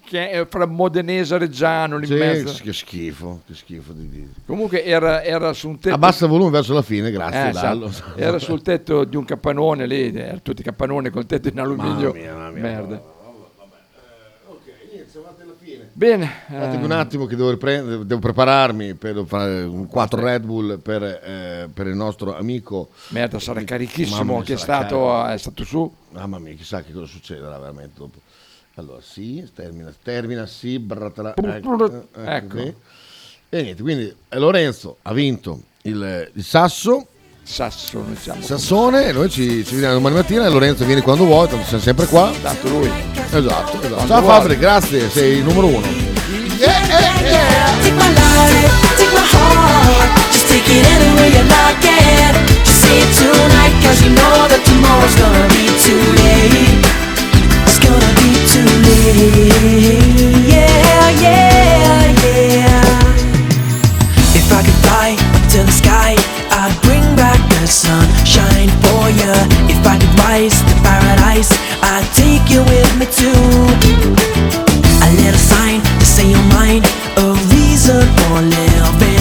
che- fra modenese e reggiano lì Sì, in mezzo. che schifo, che schifo di di- Comunque era, era su un tetto. Abbassa il volume verso la fine, grazie. Eh, Dallo. esatto. Era sul tetto di un capannone lì, erano tutti capannoni col tetto in alluminio. Mamma mia, mamma mia. Merda. siamo arrivati alla fine. Bene. Eh, un attimo che devo, riprendere, devo prepararmi per fare un 4 Red Bull per, eh, per il nostro amico. Merda, sarà carichissimo che è stato, carico. è stato su. Mamma mia, chissà che cosa succederà veramente dopo. Allora, sì, termina, termina, sì, bratala, ecco, Ecco. qui. E niente, quindi eh, Lorenzo ha vinto il, il Sasso. Sasso, noi siamo. Sassone, e noi ci, ci vediamo domani mattina e Lorenzo vieni quando vuoi, tanto siamo sempre qua. Tanto lui. Esatto, esatto. Ciao. Fabri, grazie, sei il numero uno. Take my life, take my heart, just take it anywhere you like it. Just say it tonight, cause you know that tomorrow's gonna be too late. It's gonna be too late. Yeah, yeah, yeah. If I could fly up to the sky, I'd bring the sunshine for you. If I could rise to paradise, I'd take you with me too. A little sign to say you're mine. a reason for living.